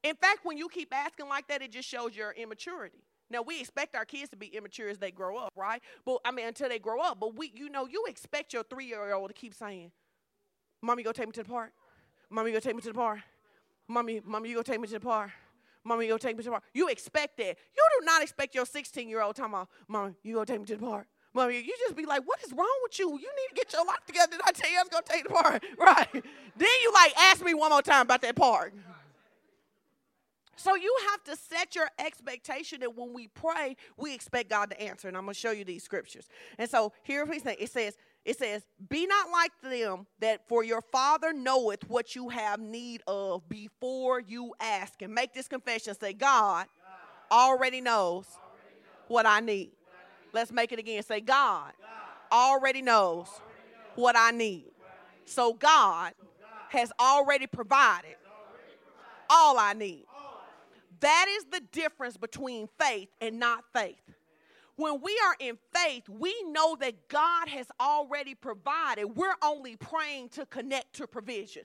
In fact, when you keep asking like that, it just shows your immaturity. Now we expect our kids to be immature as they grow up, right? But I mean until they grow up. But we, you know, you expect your three year old to keep saying, Mommy, go take me to the park. Mommy, go take me to the park. Mommy, mommy, you go take me to the park. Mommy, you go take me to the park. You expect that. You do not expect your 16 year old talking about, Mommy, you go take me to the park. Mommy, you just be like, what is wrong with you? You need to get your life together. Did I tell you I was gonna take the park? Right. then you like ask me one more time about that park. So you have to set your expectation that when we pray, we expect God to answer. And I'm going to show you these scriptures. And so here he says, it says, it says, Be not like them that for your father knoweth what you have need of before you ask. And make this confession. Say, God, already knows what I need. Let's make it again. Say, God already knows what I need. So God has already provided all I need. That is the difference between faith and not faith. When we are in faith, we know that God has already provided. We're only praying to connect to provision.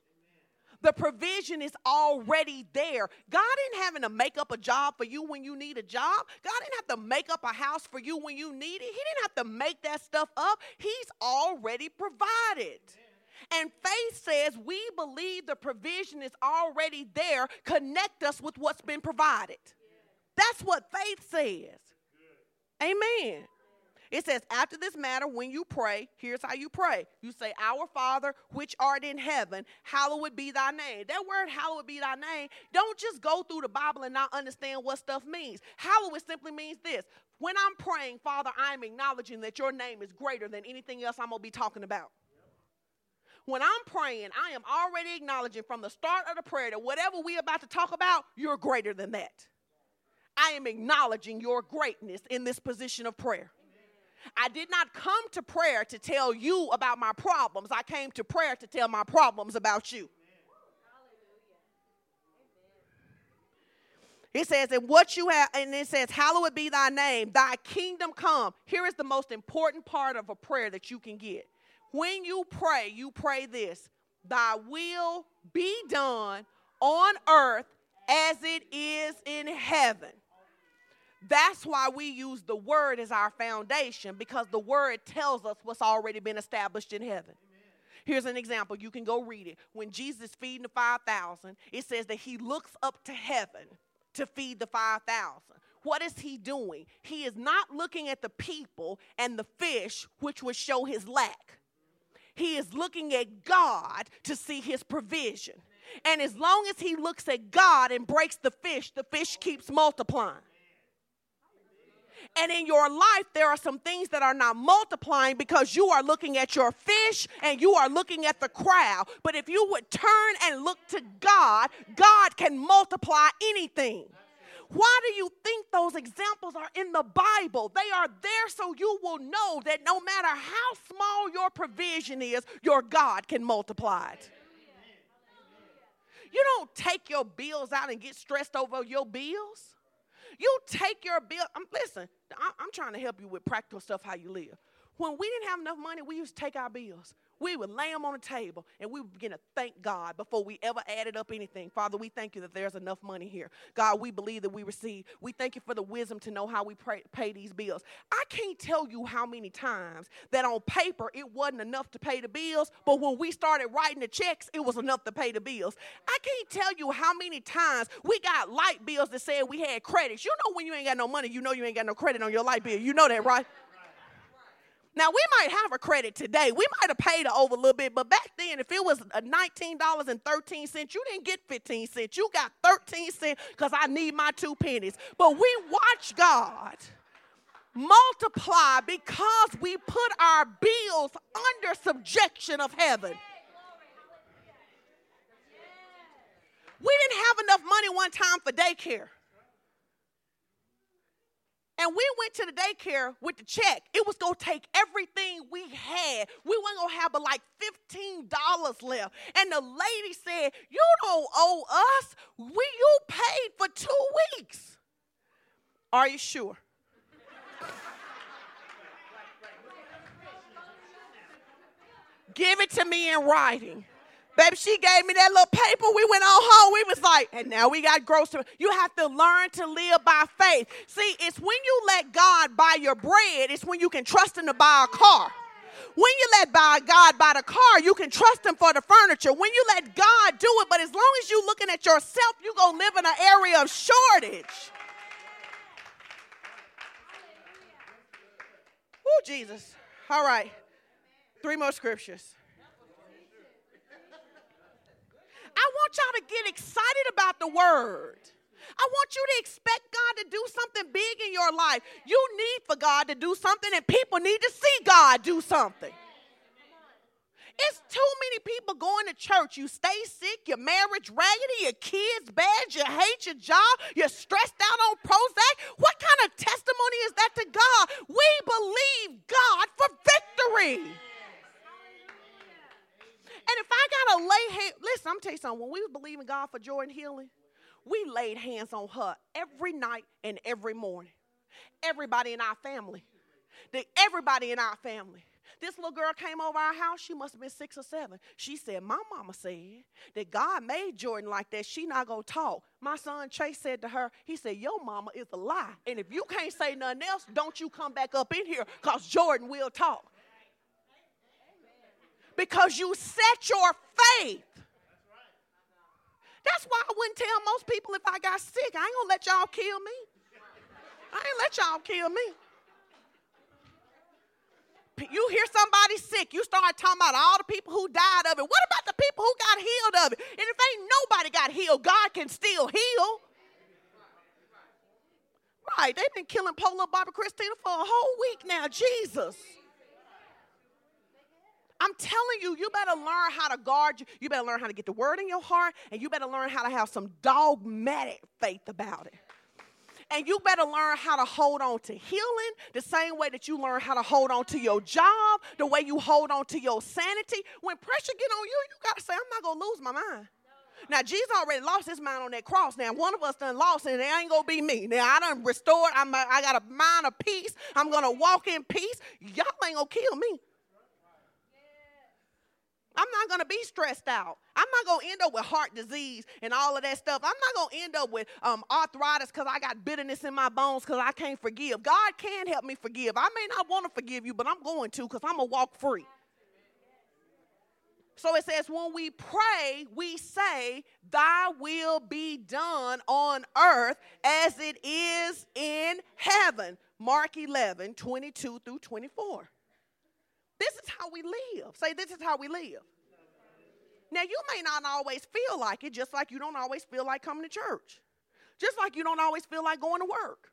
The provision is already there. God ain't having to make up a job for you when you need a job. God didn't have to make up a house for you when you need it. He didn't have to make that stuff up. He's already provided. And faith says we believe the provision is already there. Connect us with what's been provided. That's what faith says. Amen. It says, after this matter, when you pray, here's how you pray. You say, Our Father, which art in heaven, hallowed be thy name. That word, hallowed be thy name, don't just go through the Bible and not understand what stuff means. Hallowed simply means this. When I'm praying, Father, I'm acknowledging that your name is greater than anything else I'm going to be talking about. When I'm praying, I am already acknowledging from the start of the prayer that whatever we're about to talk about, you're greater than that. I am acknowledging your greatness in this position of prayer. I did not come to prayer to tell you about my problems. I came to prayer to tell my problems about you. It says, and what you have, and it says, Hallowed be thy name, thy kingdom come. Here is the most important part of a prayer that you can get. When you pray, you pray this Thy will be done on earth as it is in heaven. That's why we use the word as our foundation because the word tells us what's already been established in heaven. Here's an example. You can go read it. When Jesus feeding the 5,000, it says that he looks up to heaven to feed the 5,000. What is he doing? He is not looking at the people and the fish, which would show his lack. He is looking at God to see his provision. And as long as he looks at God and breaks the fish, the fish keeps multiplying. And in your life, there are some things that are not multiplying because you are looking at your fish and you are looking at the crowd. But if you would turn and look to God, God can multiply anything. Why do you think those examples are in the Bible? They are there so you will know that no matter how small your provision is, your God can multiply it. You don't take your bills out and get stressed over your bills. You take your bill. I'm, listen, I'm trying to help you with practical stuff how you live. When we didn't have enough money, we used to take our bills we would lay them on the table and we would begin to thank God before we ever added up anything. Father, we thank you that there's enough money here. God, we believe that we receive. We thank you for the wisdom to know how we pray, pay these bills. I can't tell you how many times that on paper it wasn't enough to pay the bills, but when we started writing the checks, it was enough to pay the bills. I can't tell you how many times we got light bills that said we had credits. You know when you ain't got no money, you know you ain't got no credit on your light bill. You know that, right? Now we might have a credit today. We might have paid over a little bit, but back then, if it was $19.13, you didn't get 15 cents. You got 13 cents because I need my two pennies. But we watch God multiply because we put our bills under subjection of heaven. We didn't have enough money one time for daycare. And we went to the daycare with the check. It was gonna take everything we had. We weren't gonna have but like $15 left. And the lady said, You don't owe us. We you paid for two weeks. Are you sure? Give it to me in writing. Baby, she gave me that little paper. We went on home. We was like, and now we got groceries. You have to learn to live by faith. See, it's when you let God buy your bread, it's when you can trust Him to buy a car. When you let buy God buy the car, you can trust Him for the furniture. When you let God do it, but as long as you're looking at yourself, you gonna live in an area of shortage. Oh, Jesus. All right. Three more scriptures. I want y'all to get excited about the word. I want you to expect God to do something big in your life. You need for God to do something, and people need to see God do something. It's too many people going to church. You stay sick, your marriage raggedy, your kids bad, you hate your job, you're stressed out on Prozac. What kind of testimony is that to God? We believe God for victory. And if I gotta lay hands, listen, I'm tell you something. When we was believing God for joy and healing, we laid hands on her every night and every morning. Everybody in our family. The, everybody in our family. This little girl came over our house. She must have been six or seven. She said, My mama said that God made Jordan like that. She not gonna talk. My son Chase said to her, he said, Your mama is a lie. And if you can't say nothing else, don't you come back up in here because Jordan will talk because you set your faith. That's why I wouldn't tell most people if I got sick. I ain't gonna let y'all kill me. I ain't let y'all kill me. you hear somebody sick, you start talking about all the people who died of it. What about the people who got healed of it? And if ain't nobody got healed, God can still heal. Right, they've been killing Polo Barbara Christina for a whole week now. Jesus. I'm telling you, you better learn how to guard you. You better learn how to get the word in your heart, and you better learn how to have some dogmatic faith about it. And you better learn how to hold on to healing the same way that you learn how to hold on to your job, the way you hold on to your sanity. When pressure get on you, you got to say, I'm not going to lose my mind. Now, Jesus already lost his mind on that cross. Now, one of us done lost and it ain't going to be me. Now, I done restored. I'm a, I got a mind of peace. I'm going to walk in peace. Y'all ain't going to kill me. I'm not going to be stressed out. I'm not going to end up with heart disease and all of that stuff. I'm not going to end up with um, arthritis because I got bitterness in my bones because I can't forgive. God can help me forgive. I may not want to forgive you, but I'm going to because I'm going to walk free. So it says, when we pray, we say, Thy will be done on earth as it is in heaven. Mark 11, 22 through 24. This is how we live. Say, this is how we live. Now, you may not always feel like it, just like you don't always feel like coming to church, just like you don't always feel like going to work.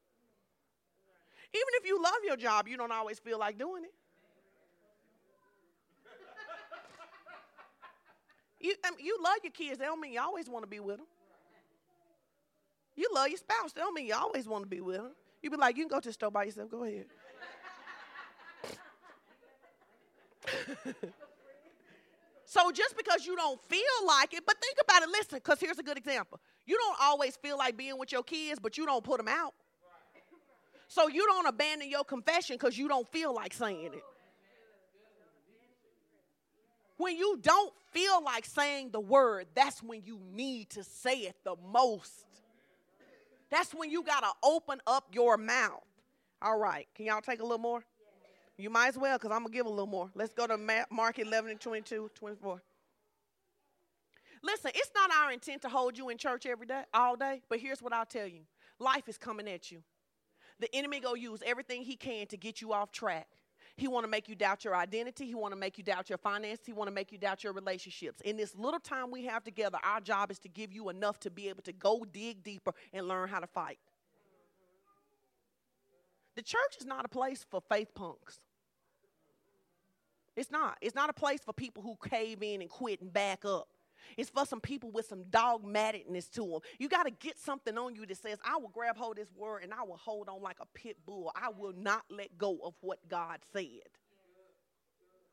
Even if you love your job, you don't always feel like doing it. You, I mean, you love your kids, they don't mean you always want to be with them. You love your spouse, they don't mean you always want to be with them. You'd be like, you can go to the store by yourself, go ahead. So just because you don't feel like it, but think about it, listen, because here's a good example. You don't always feel like being with your kids, but you don't put them out. So you don't abandon your confession because you don't feel like saying it. When you don't feel like saying the word, that's when you need to say it the most. That's when you got to open up your mouth. All right, can y'all take a little more? You might as well, because I'm going to give a little more. Let's go to Mark 11 and 22, 24. Listen, it's not our intent to hold you in church every day, all day, but here's what I'll tell you. Life is coming at you. The enemy go use everything he can to get you off track. He want to make you doubt your identity. He want to make you doubt your finances. He want to make you doubt your relationships. In this little time we have together, our job is to give you enough to be able to go dig deeper and learn how to fight. The church is not a place for faith punks. It's not. It's not a place for people who cave in and quit and back up. It's for some people with some dogmaticness to them. You got to get something on you that says, I will grab hold of this word and I will hold on like a pit bull. I will not let go of what God said.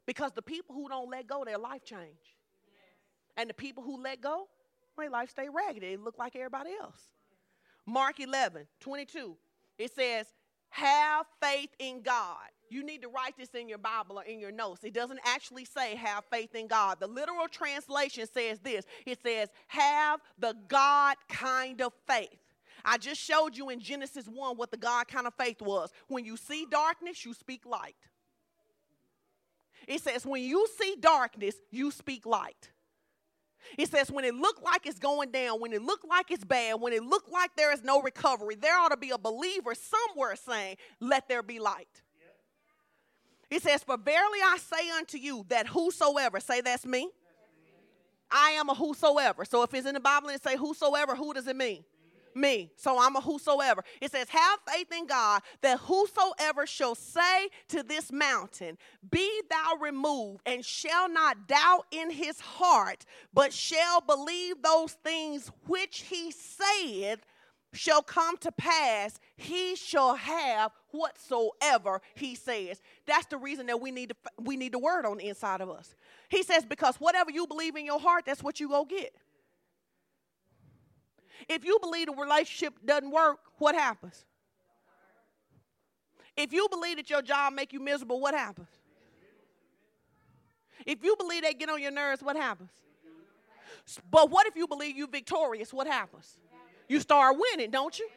Because the people who don't let go, their life change. And the people who let go, their life stay ragged. They look like everybody else. Mark 11, 22, it says, have faith in God. You need to write this in your Bible or in your notes. It doesn't actually say have faith in God. The literal translation says this it says, have the God kind of faith. I just showed you in Genesis 1 what the God kind of faith was. When you see darkness, you speak light. It says, when you see darkness, you speak light. It says, when it looked like it's going down, when it looked like it's bad, when it looked like there is no recovery, there ought to be a believer somewhere saying, let there be light. It says, For verily I say unto you that whosoever, say that's me. I am a whosoever. So if it's in the Bible and say whosoever, who does it mean? me. So I'm a whosoever. It says, Have faith in God that whosoever shall say to this mountain, Be thou removed, and shall not doubt in his heart, but shall believe those things which he saith shall come to pass, he shall have whatsoever he says. That's the reason that we need to, we need the word on the inside of us. He says, because whatever you believe in your heart, that's what you go get. If you believe the relationship doesn't work, what happens? If you believe that your job make you miserable, what happens? If you believe they get on your nerves, what happens? But what if you believe you're victorious? What happens? you start winning, don't you?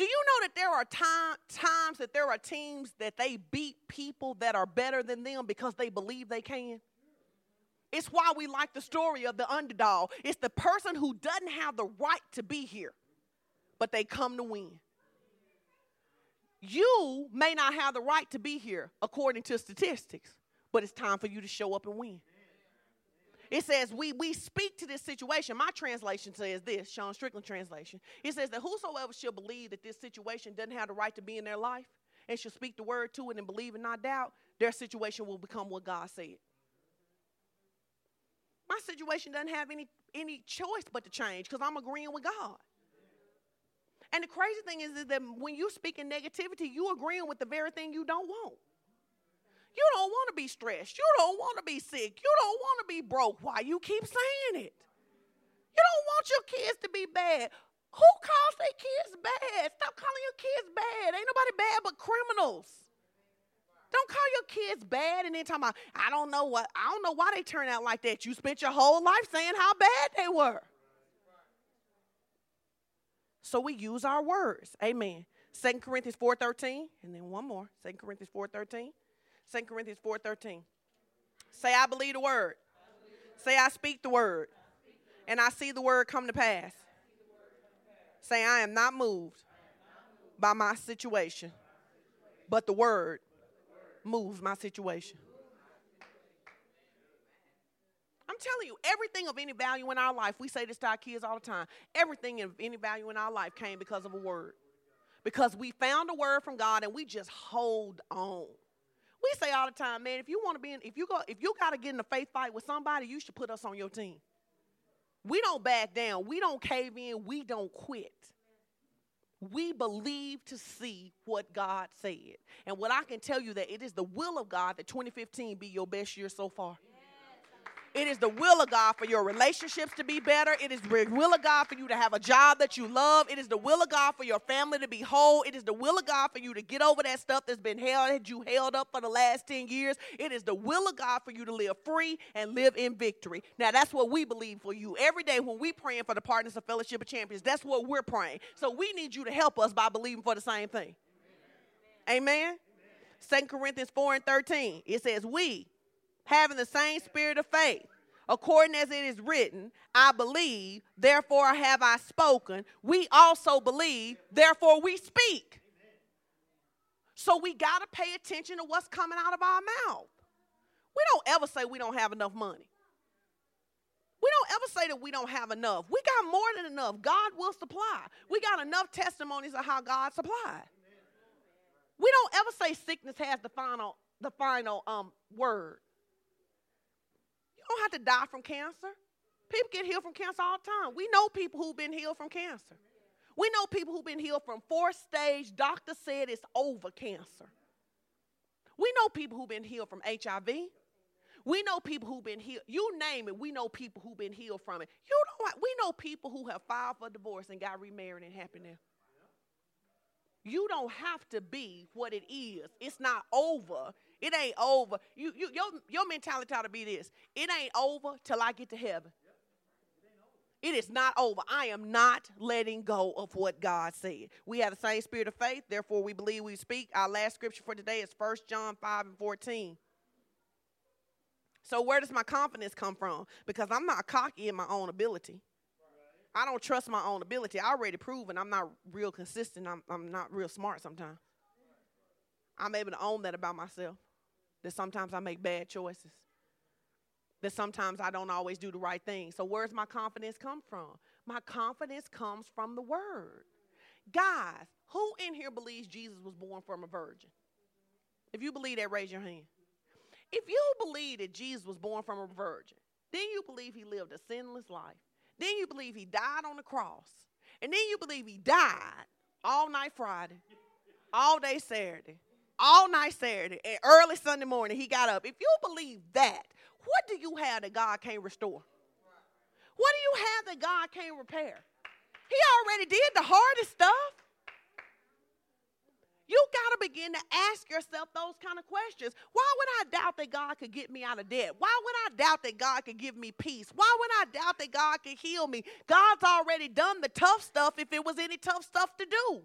Do you know that there are time, times that there are teams that they beat people that are better than them because they believe they can? It's why we like the story of the underdog. It's the person who doesn't have the right to be here, but they come to win. You may not have the right to be here according to statistics, but it's time for you to show up and win. It says, we, we speak to this situation. My translation says this, Sean Strickland translation. It says that whosoever shall believe that this situation doesn't have the right to be in their life and shall speak the word to it and believe and not doubt, their situation will become what God said. My situation doesn't have any, any choice but to change because I'm agreeing with God. And the crazy thing is, is that when you speak in negativity, you are agreeing with the very thing you don't want. You don't want to be stressed. You don't want to be sick. You don't want to be broke. Why you keep saying it? You don't want your kids to be bad. Who calls their kids bad? Stop calling your kids bad. Ain't nobody bad but criminals. Don't call your kids bad and then talk about, I don't know what, I don't know why they turn out like that. You spent your whole life saying how bad they were. So we use our words. Amen. 2 Corinthians 4.13, and then one more. 2 Corinthians 4.13. 2 Corinthians 4.13. Say, I believe the word. Say, I speak the word. And I see the word come to pass. Say, I am not moved by my situation, but the word moves my situation. I'm telling you, everything of any value in our life, we say this to our kids all the time. Everything of any value in our life came because of a word. Because we found a word from God and we just hold on. We say all the time, man, if you want to be in, if you go, if you got to get in a faith fight with somebody, you should put us on your team. We don't back down. We don't cave in. We don't quit. We believe to see what God said. And what I can tell you that it is the will of God that 2015 be your best year so far. It is the will of God for your relationships to be better. It is the will of God for you to have a job that you love. It is the will of God for your family to be whole. It is the will of God for you to get over that stuff that's been held you held up for the last 10 years. It is the will of God for you to live free and live in victory. Now that's what we believe for you. Every day when we praying for the partners of Fellowship of Champions, that's what we're praying. So we need you to help us by believing for the same thing. Amen. Second Corinthians 4 and 13. It says, We having the same spirit of faith. According as it is written, I believe, therefore have I spoken. We also believe, therefore we speak. So we got to pay attention to what's coming out of our mouth. We don't ever say we don't have enough money. We don't ever say that we don't have enough. We got more than enough. God will supply. We got enough testimonies of how God supplied. We don't ever say sickness has the final the final um, word don't have to die from cancer. People get healed from cancer all the time. We know people who've been healed from cancer. We know people who've been healed from fourth stage, doctor said it's over cancer. We know people who've been healed from HIV. We know people who've been healed. You name it, we know people who've been healed from it. You know We know people who have filed for divorce and got remarried and happy now. You don't have to be what it is. It's not over. It ain't over. You, you, your, your mentality ought to be this it ain't over till I get to heaven. It is not over. I am not letting go of what God said. We have the same spirit of faith, therefore we believe we speak. Our last scripture for today is 1 John 5 and 14. So, where does my confidence come from? Because I'm not cocky in my own ability. I don't trust my own ability. I already proven I'm not real consistent. I'm, I'm not real smart sometimes. I'm able to own that about myself. That sometimes I make bad choices. That sometimes I don't always do the right thing. So where's my confidence come from? My confidence comes from the word. Guys, who in here believes Jesus was born from a virgin? If you believe that, raise your hand. If you believe that Jesus was born from a virgin, then you believe he lived a sinless life. Then you believe he died on the cross. And then you believe he died all night Friday, all day Saturday, all night Saturday, and early Sunday morning he got up. If you believe that, what do you have that God can't restore? What do you have that God can't repair? He already did the hardest stuff. You got to begin to ask yourself those kind of questions. Why would I doubt that God could get me out of debt? Why would I doubt that God could give me peace? Why would I doubt that God could heal me? God's already done the tough stuff if it was any tough stuff to do.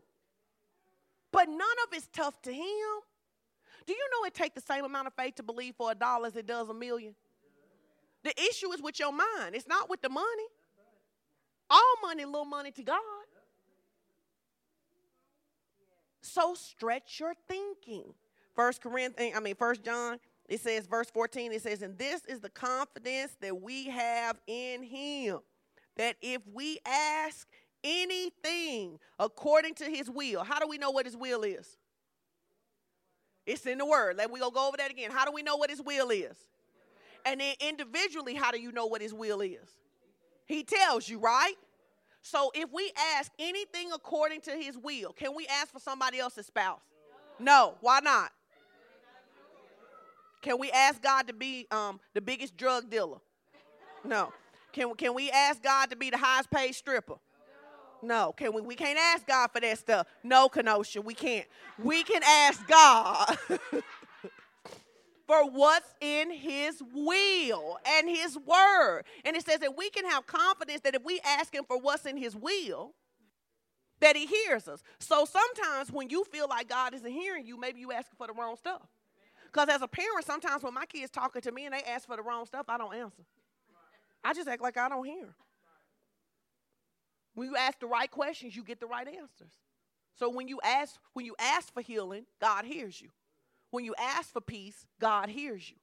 But none of it's tough to him. Do you know it takes the same amount of faith to believe for a dollar as it does a million? The issue is with your mind. It's not with the money. All money, little money to God. So stretch your thinking. First Corinthians, I mean First John, it says verse 14, it says, and this is the confidence that we have in him. That if we ask anything according to his will, how do we know what his will is? It's in the word. Let we go go over that again. How do we know what his will is? And then individually, how do you know what his will is? He tells you, right? So if we ask anything according to his will, can we ask for somebody else's spouse? No. Why not? Can we ask God to be um, the biggest drug dealer? No. Can, can we ask God to be the highest paid stripper? No. Can we? We can't ask God for that stuff. No, Kenosha, we can't. We can ask God for what's in His will and His word. And it says that we can have confidence that if we ask Him for what's in His will, that He hears us. So sometimes when you feel like God isn't hearing you, maybe you asking for the wrong stuff. Because as a parent, sometimes when my kids talking to me and they ask for the wrong stuff, I don't answer. I just act like I don't hear. When you ask the right questions, you get the right answers. So when you ask, when you ask for healing, God hears you. When you ask for peace, God hears you.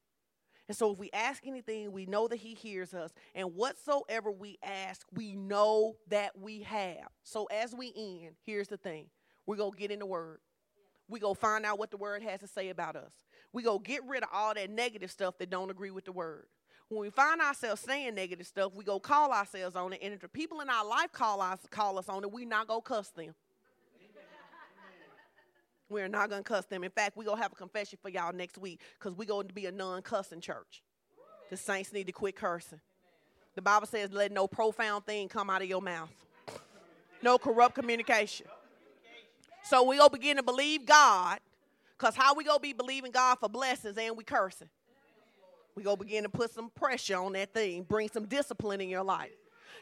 And so if we ask anything, we know that He hears us. And whatsoever we ask, we know that we have. So as we end, here's the thing we go get in the Word. We go find out what the Word has to say about us. We go get rid of all that negative stuff that don't agree with the Word when we find ourselves saying negative stuff, we go call ourselves on it. And if the people in our life call us, call us on it, we not go cuss them. We're not gonna cuss them. In fact, we gonna have a confession for y'all next week because we going to be a non-cussing church. The saints need to quit cursing. The Bible says, "Let no profound thing come out of your mouth." No corrupt communication. So we gonna begin to believe God, cause how we gonna be believing God for blessings and we cursing? We go begin to put some pressure on that thing, bring some discipline in your life.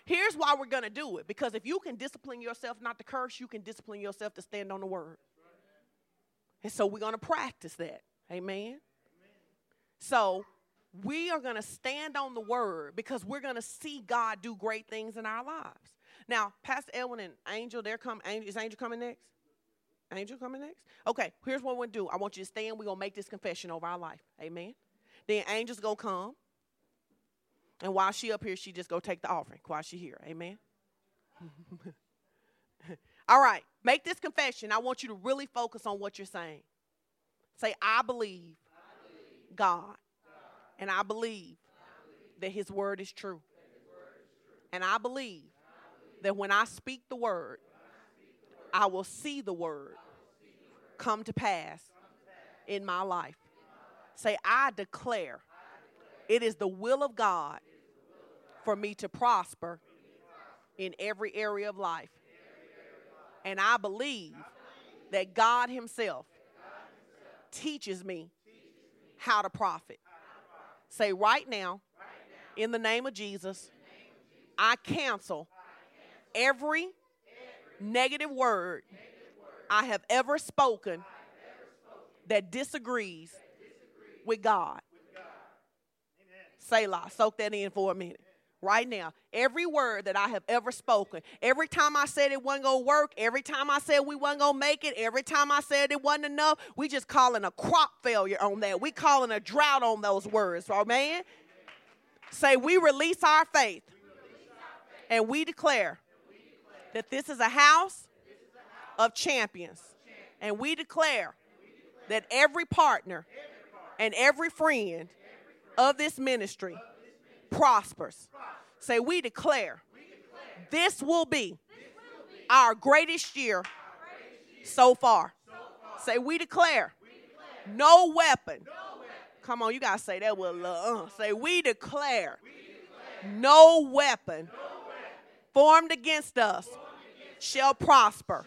Here's why we're going to do it because if you can discipline yourself not to curse, you can discipline yourself to stand on the word. And so we're going to practice that. Amen. So we are going to stand on the word because we're going to see God do great things in our lives. Now, Pastor Elwin and Angel, they're coming. Is Angel coming next? Angel coming next? Okay, here's what we're going to do. I want you to stand. We're going to make this confession over our life. Amen. Then Angel's go come. And while she up here, she just go take the offering while she here. Amen. All right. Make this confession. I want you to really focus on what you're saying. Say, I believe, I believe God, God, and I believe, I believe that His word is true. Word is true. And I believe, I believe that when I speak the word, I, will see the word, come to pass in my life. Say, I declare it is the will of God for me to prosper in every area of life. And I believe that God Himself teaches me how to profit. Say, right now, in the name of Jesus, I cancel every negative word I have ever spoken that disagrees with God. Selah. Soak that in for a minute. Right now, every word that I have ever spoken, every time I said it wasn't gonna work, every time I said we wasn't gonna make it, every time I said it wasn't enough, we just calling a crop failure on that. We calling a drought on those words, right, man? Say we release our faith, and we declare that this is a house of champions, and we declare that every partner and every friend of this ministry prospers. Say, we declare this will be our greatest year so far. Say, we declare no weapon. Come on, you got to say that with love. Uh, say, we declare no weapon formed against us shall prosper.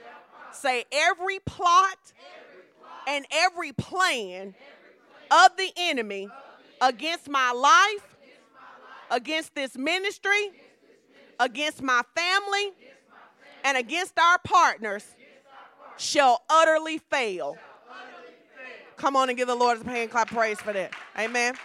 Say, every plot and every plan of the enemy against my life, against this ministry, against my family, and against our partners shall utterly fail. Come on and give the Lord a hand clap praise for that. Amen.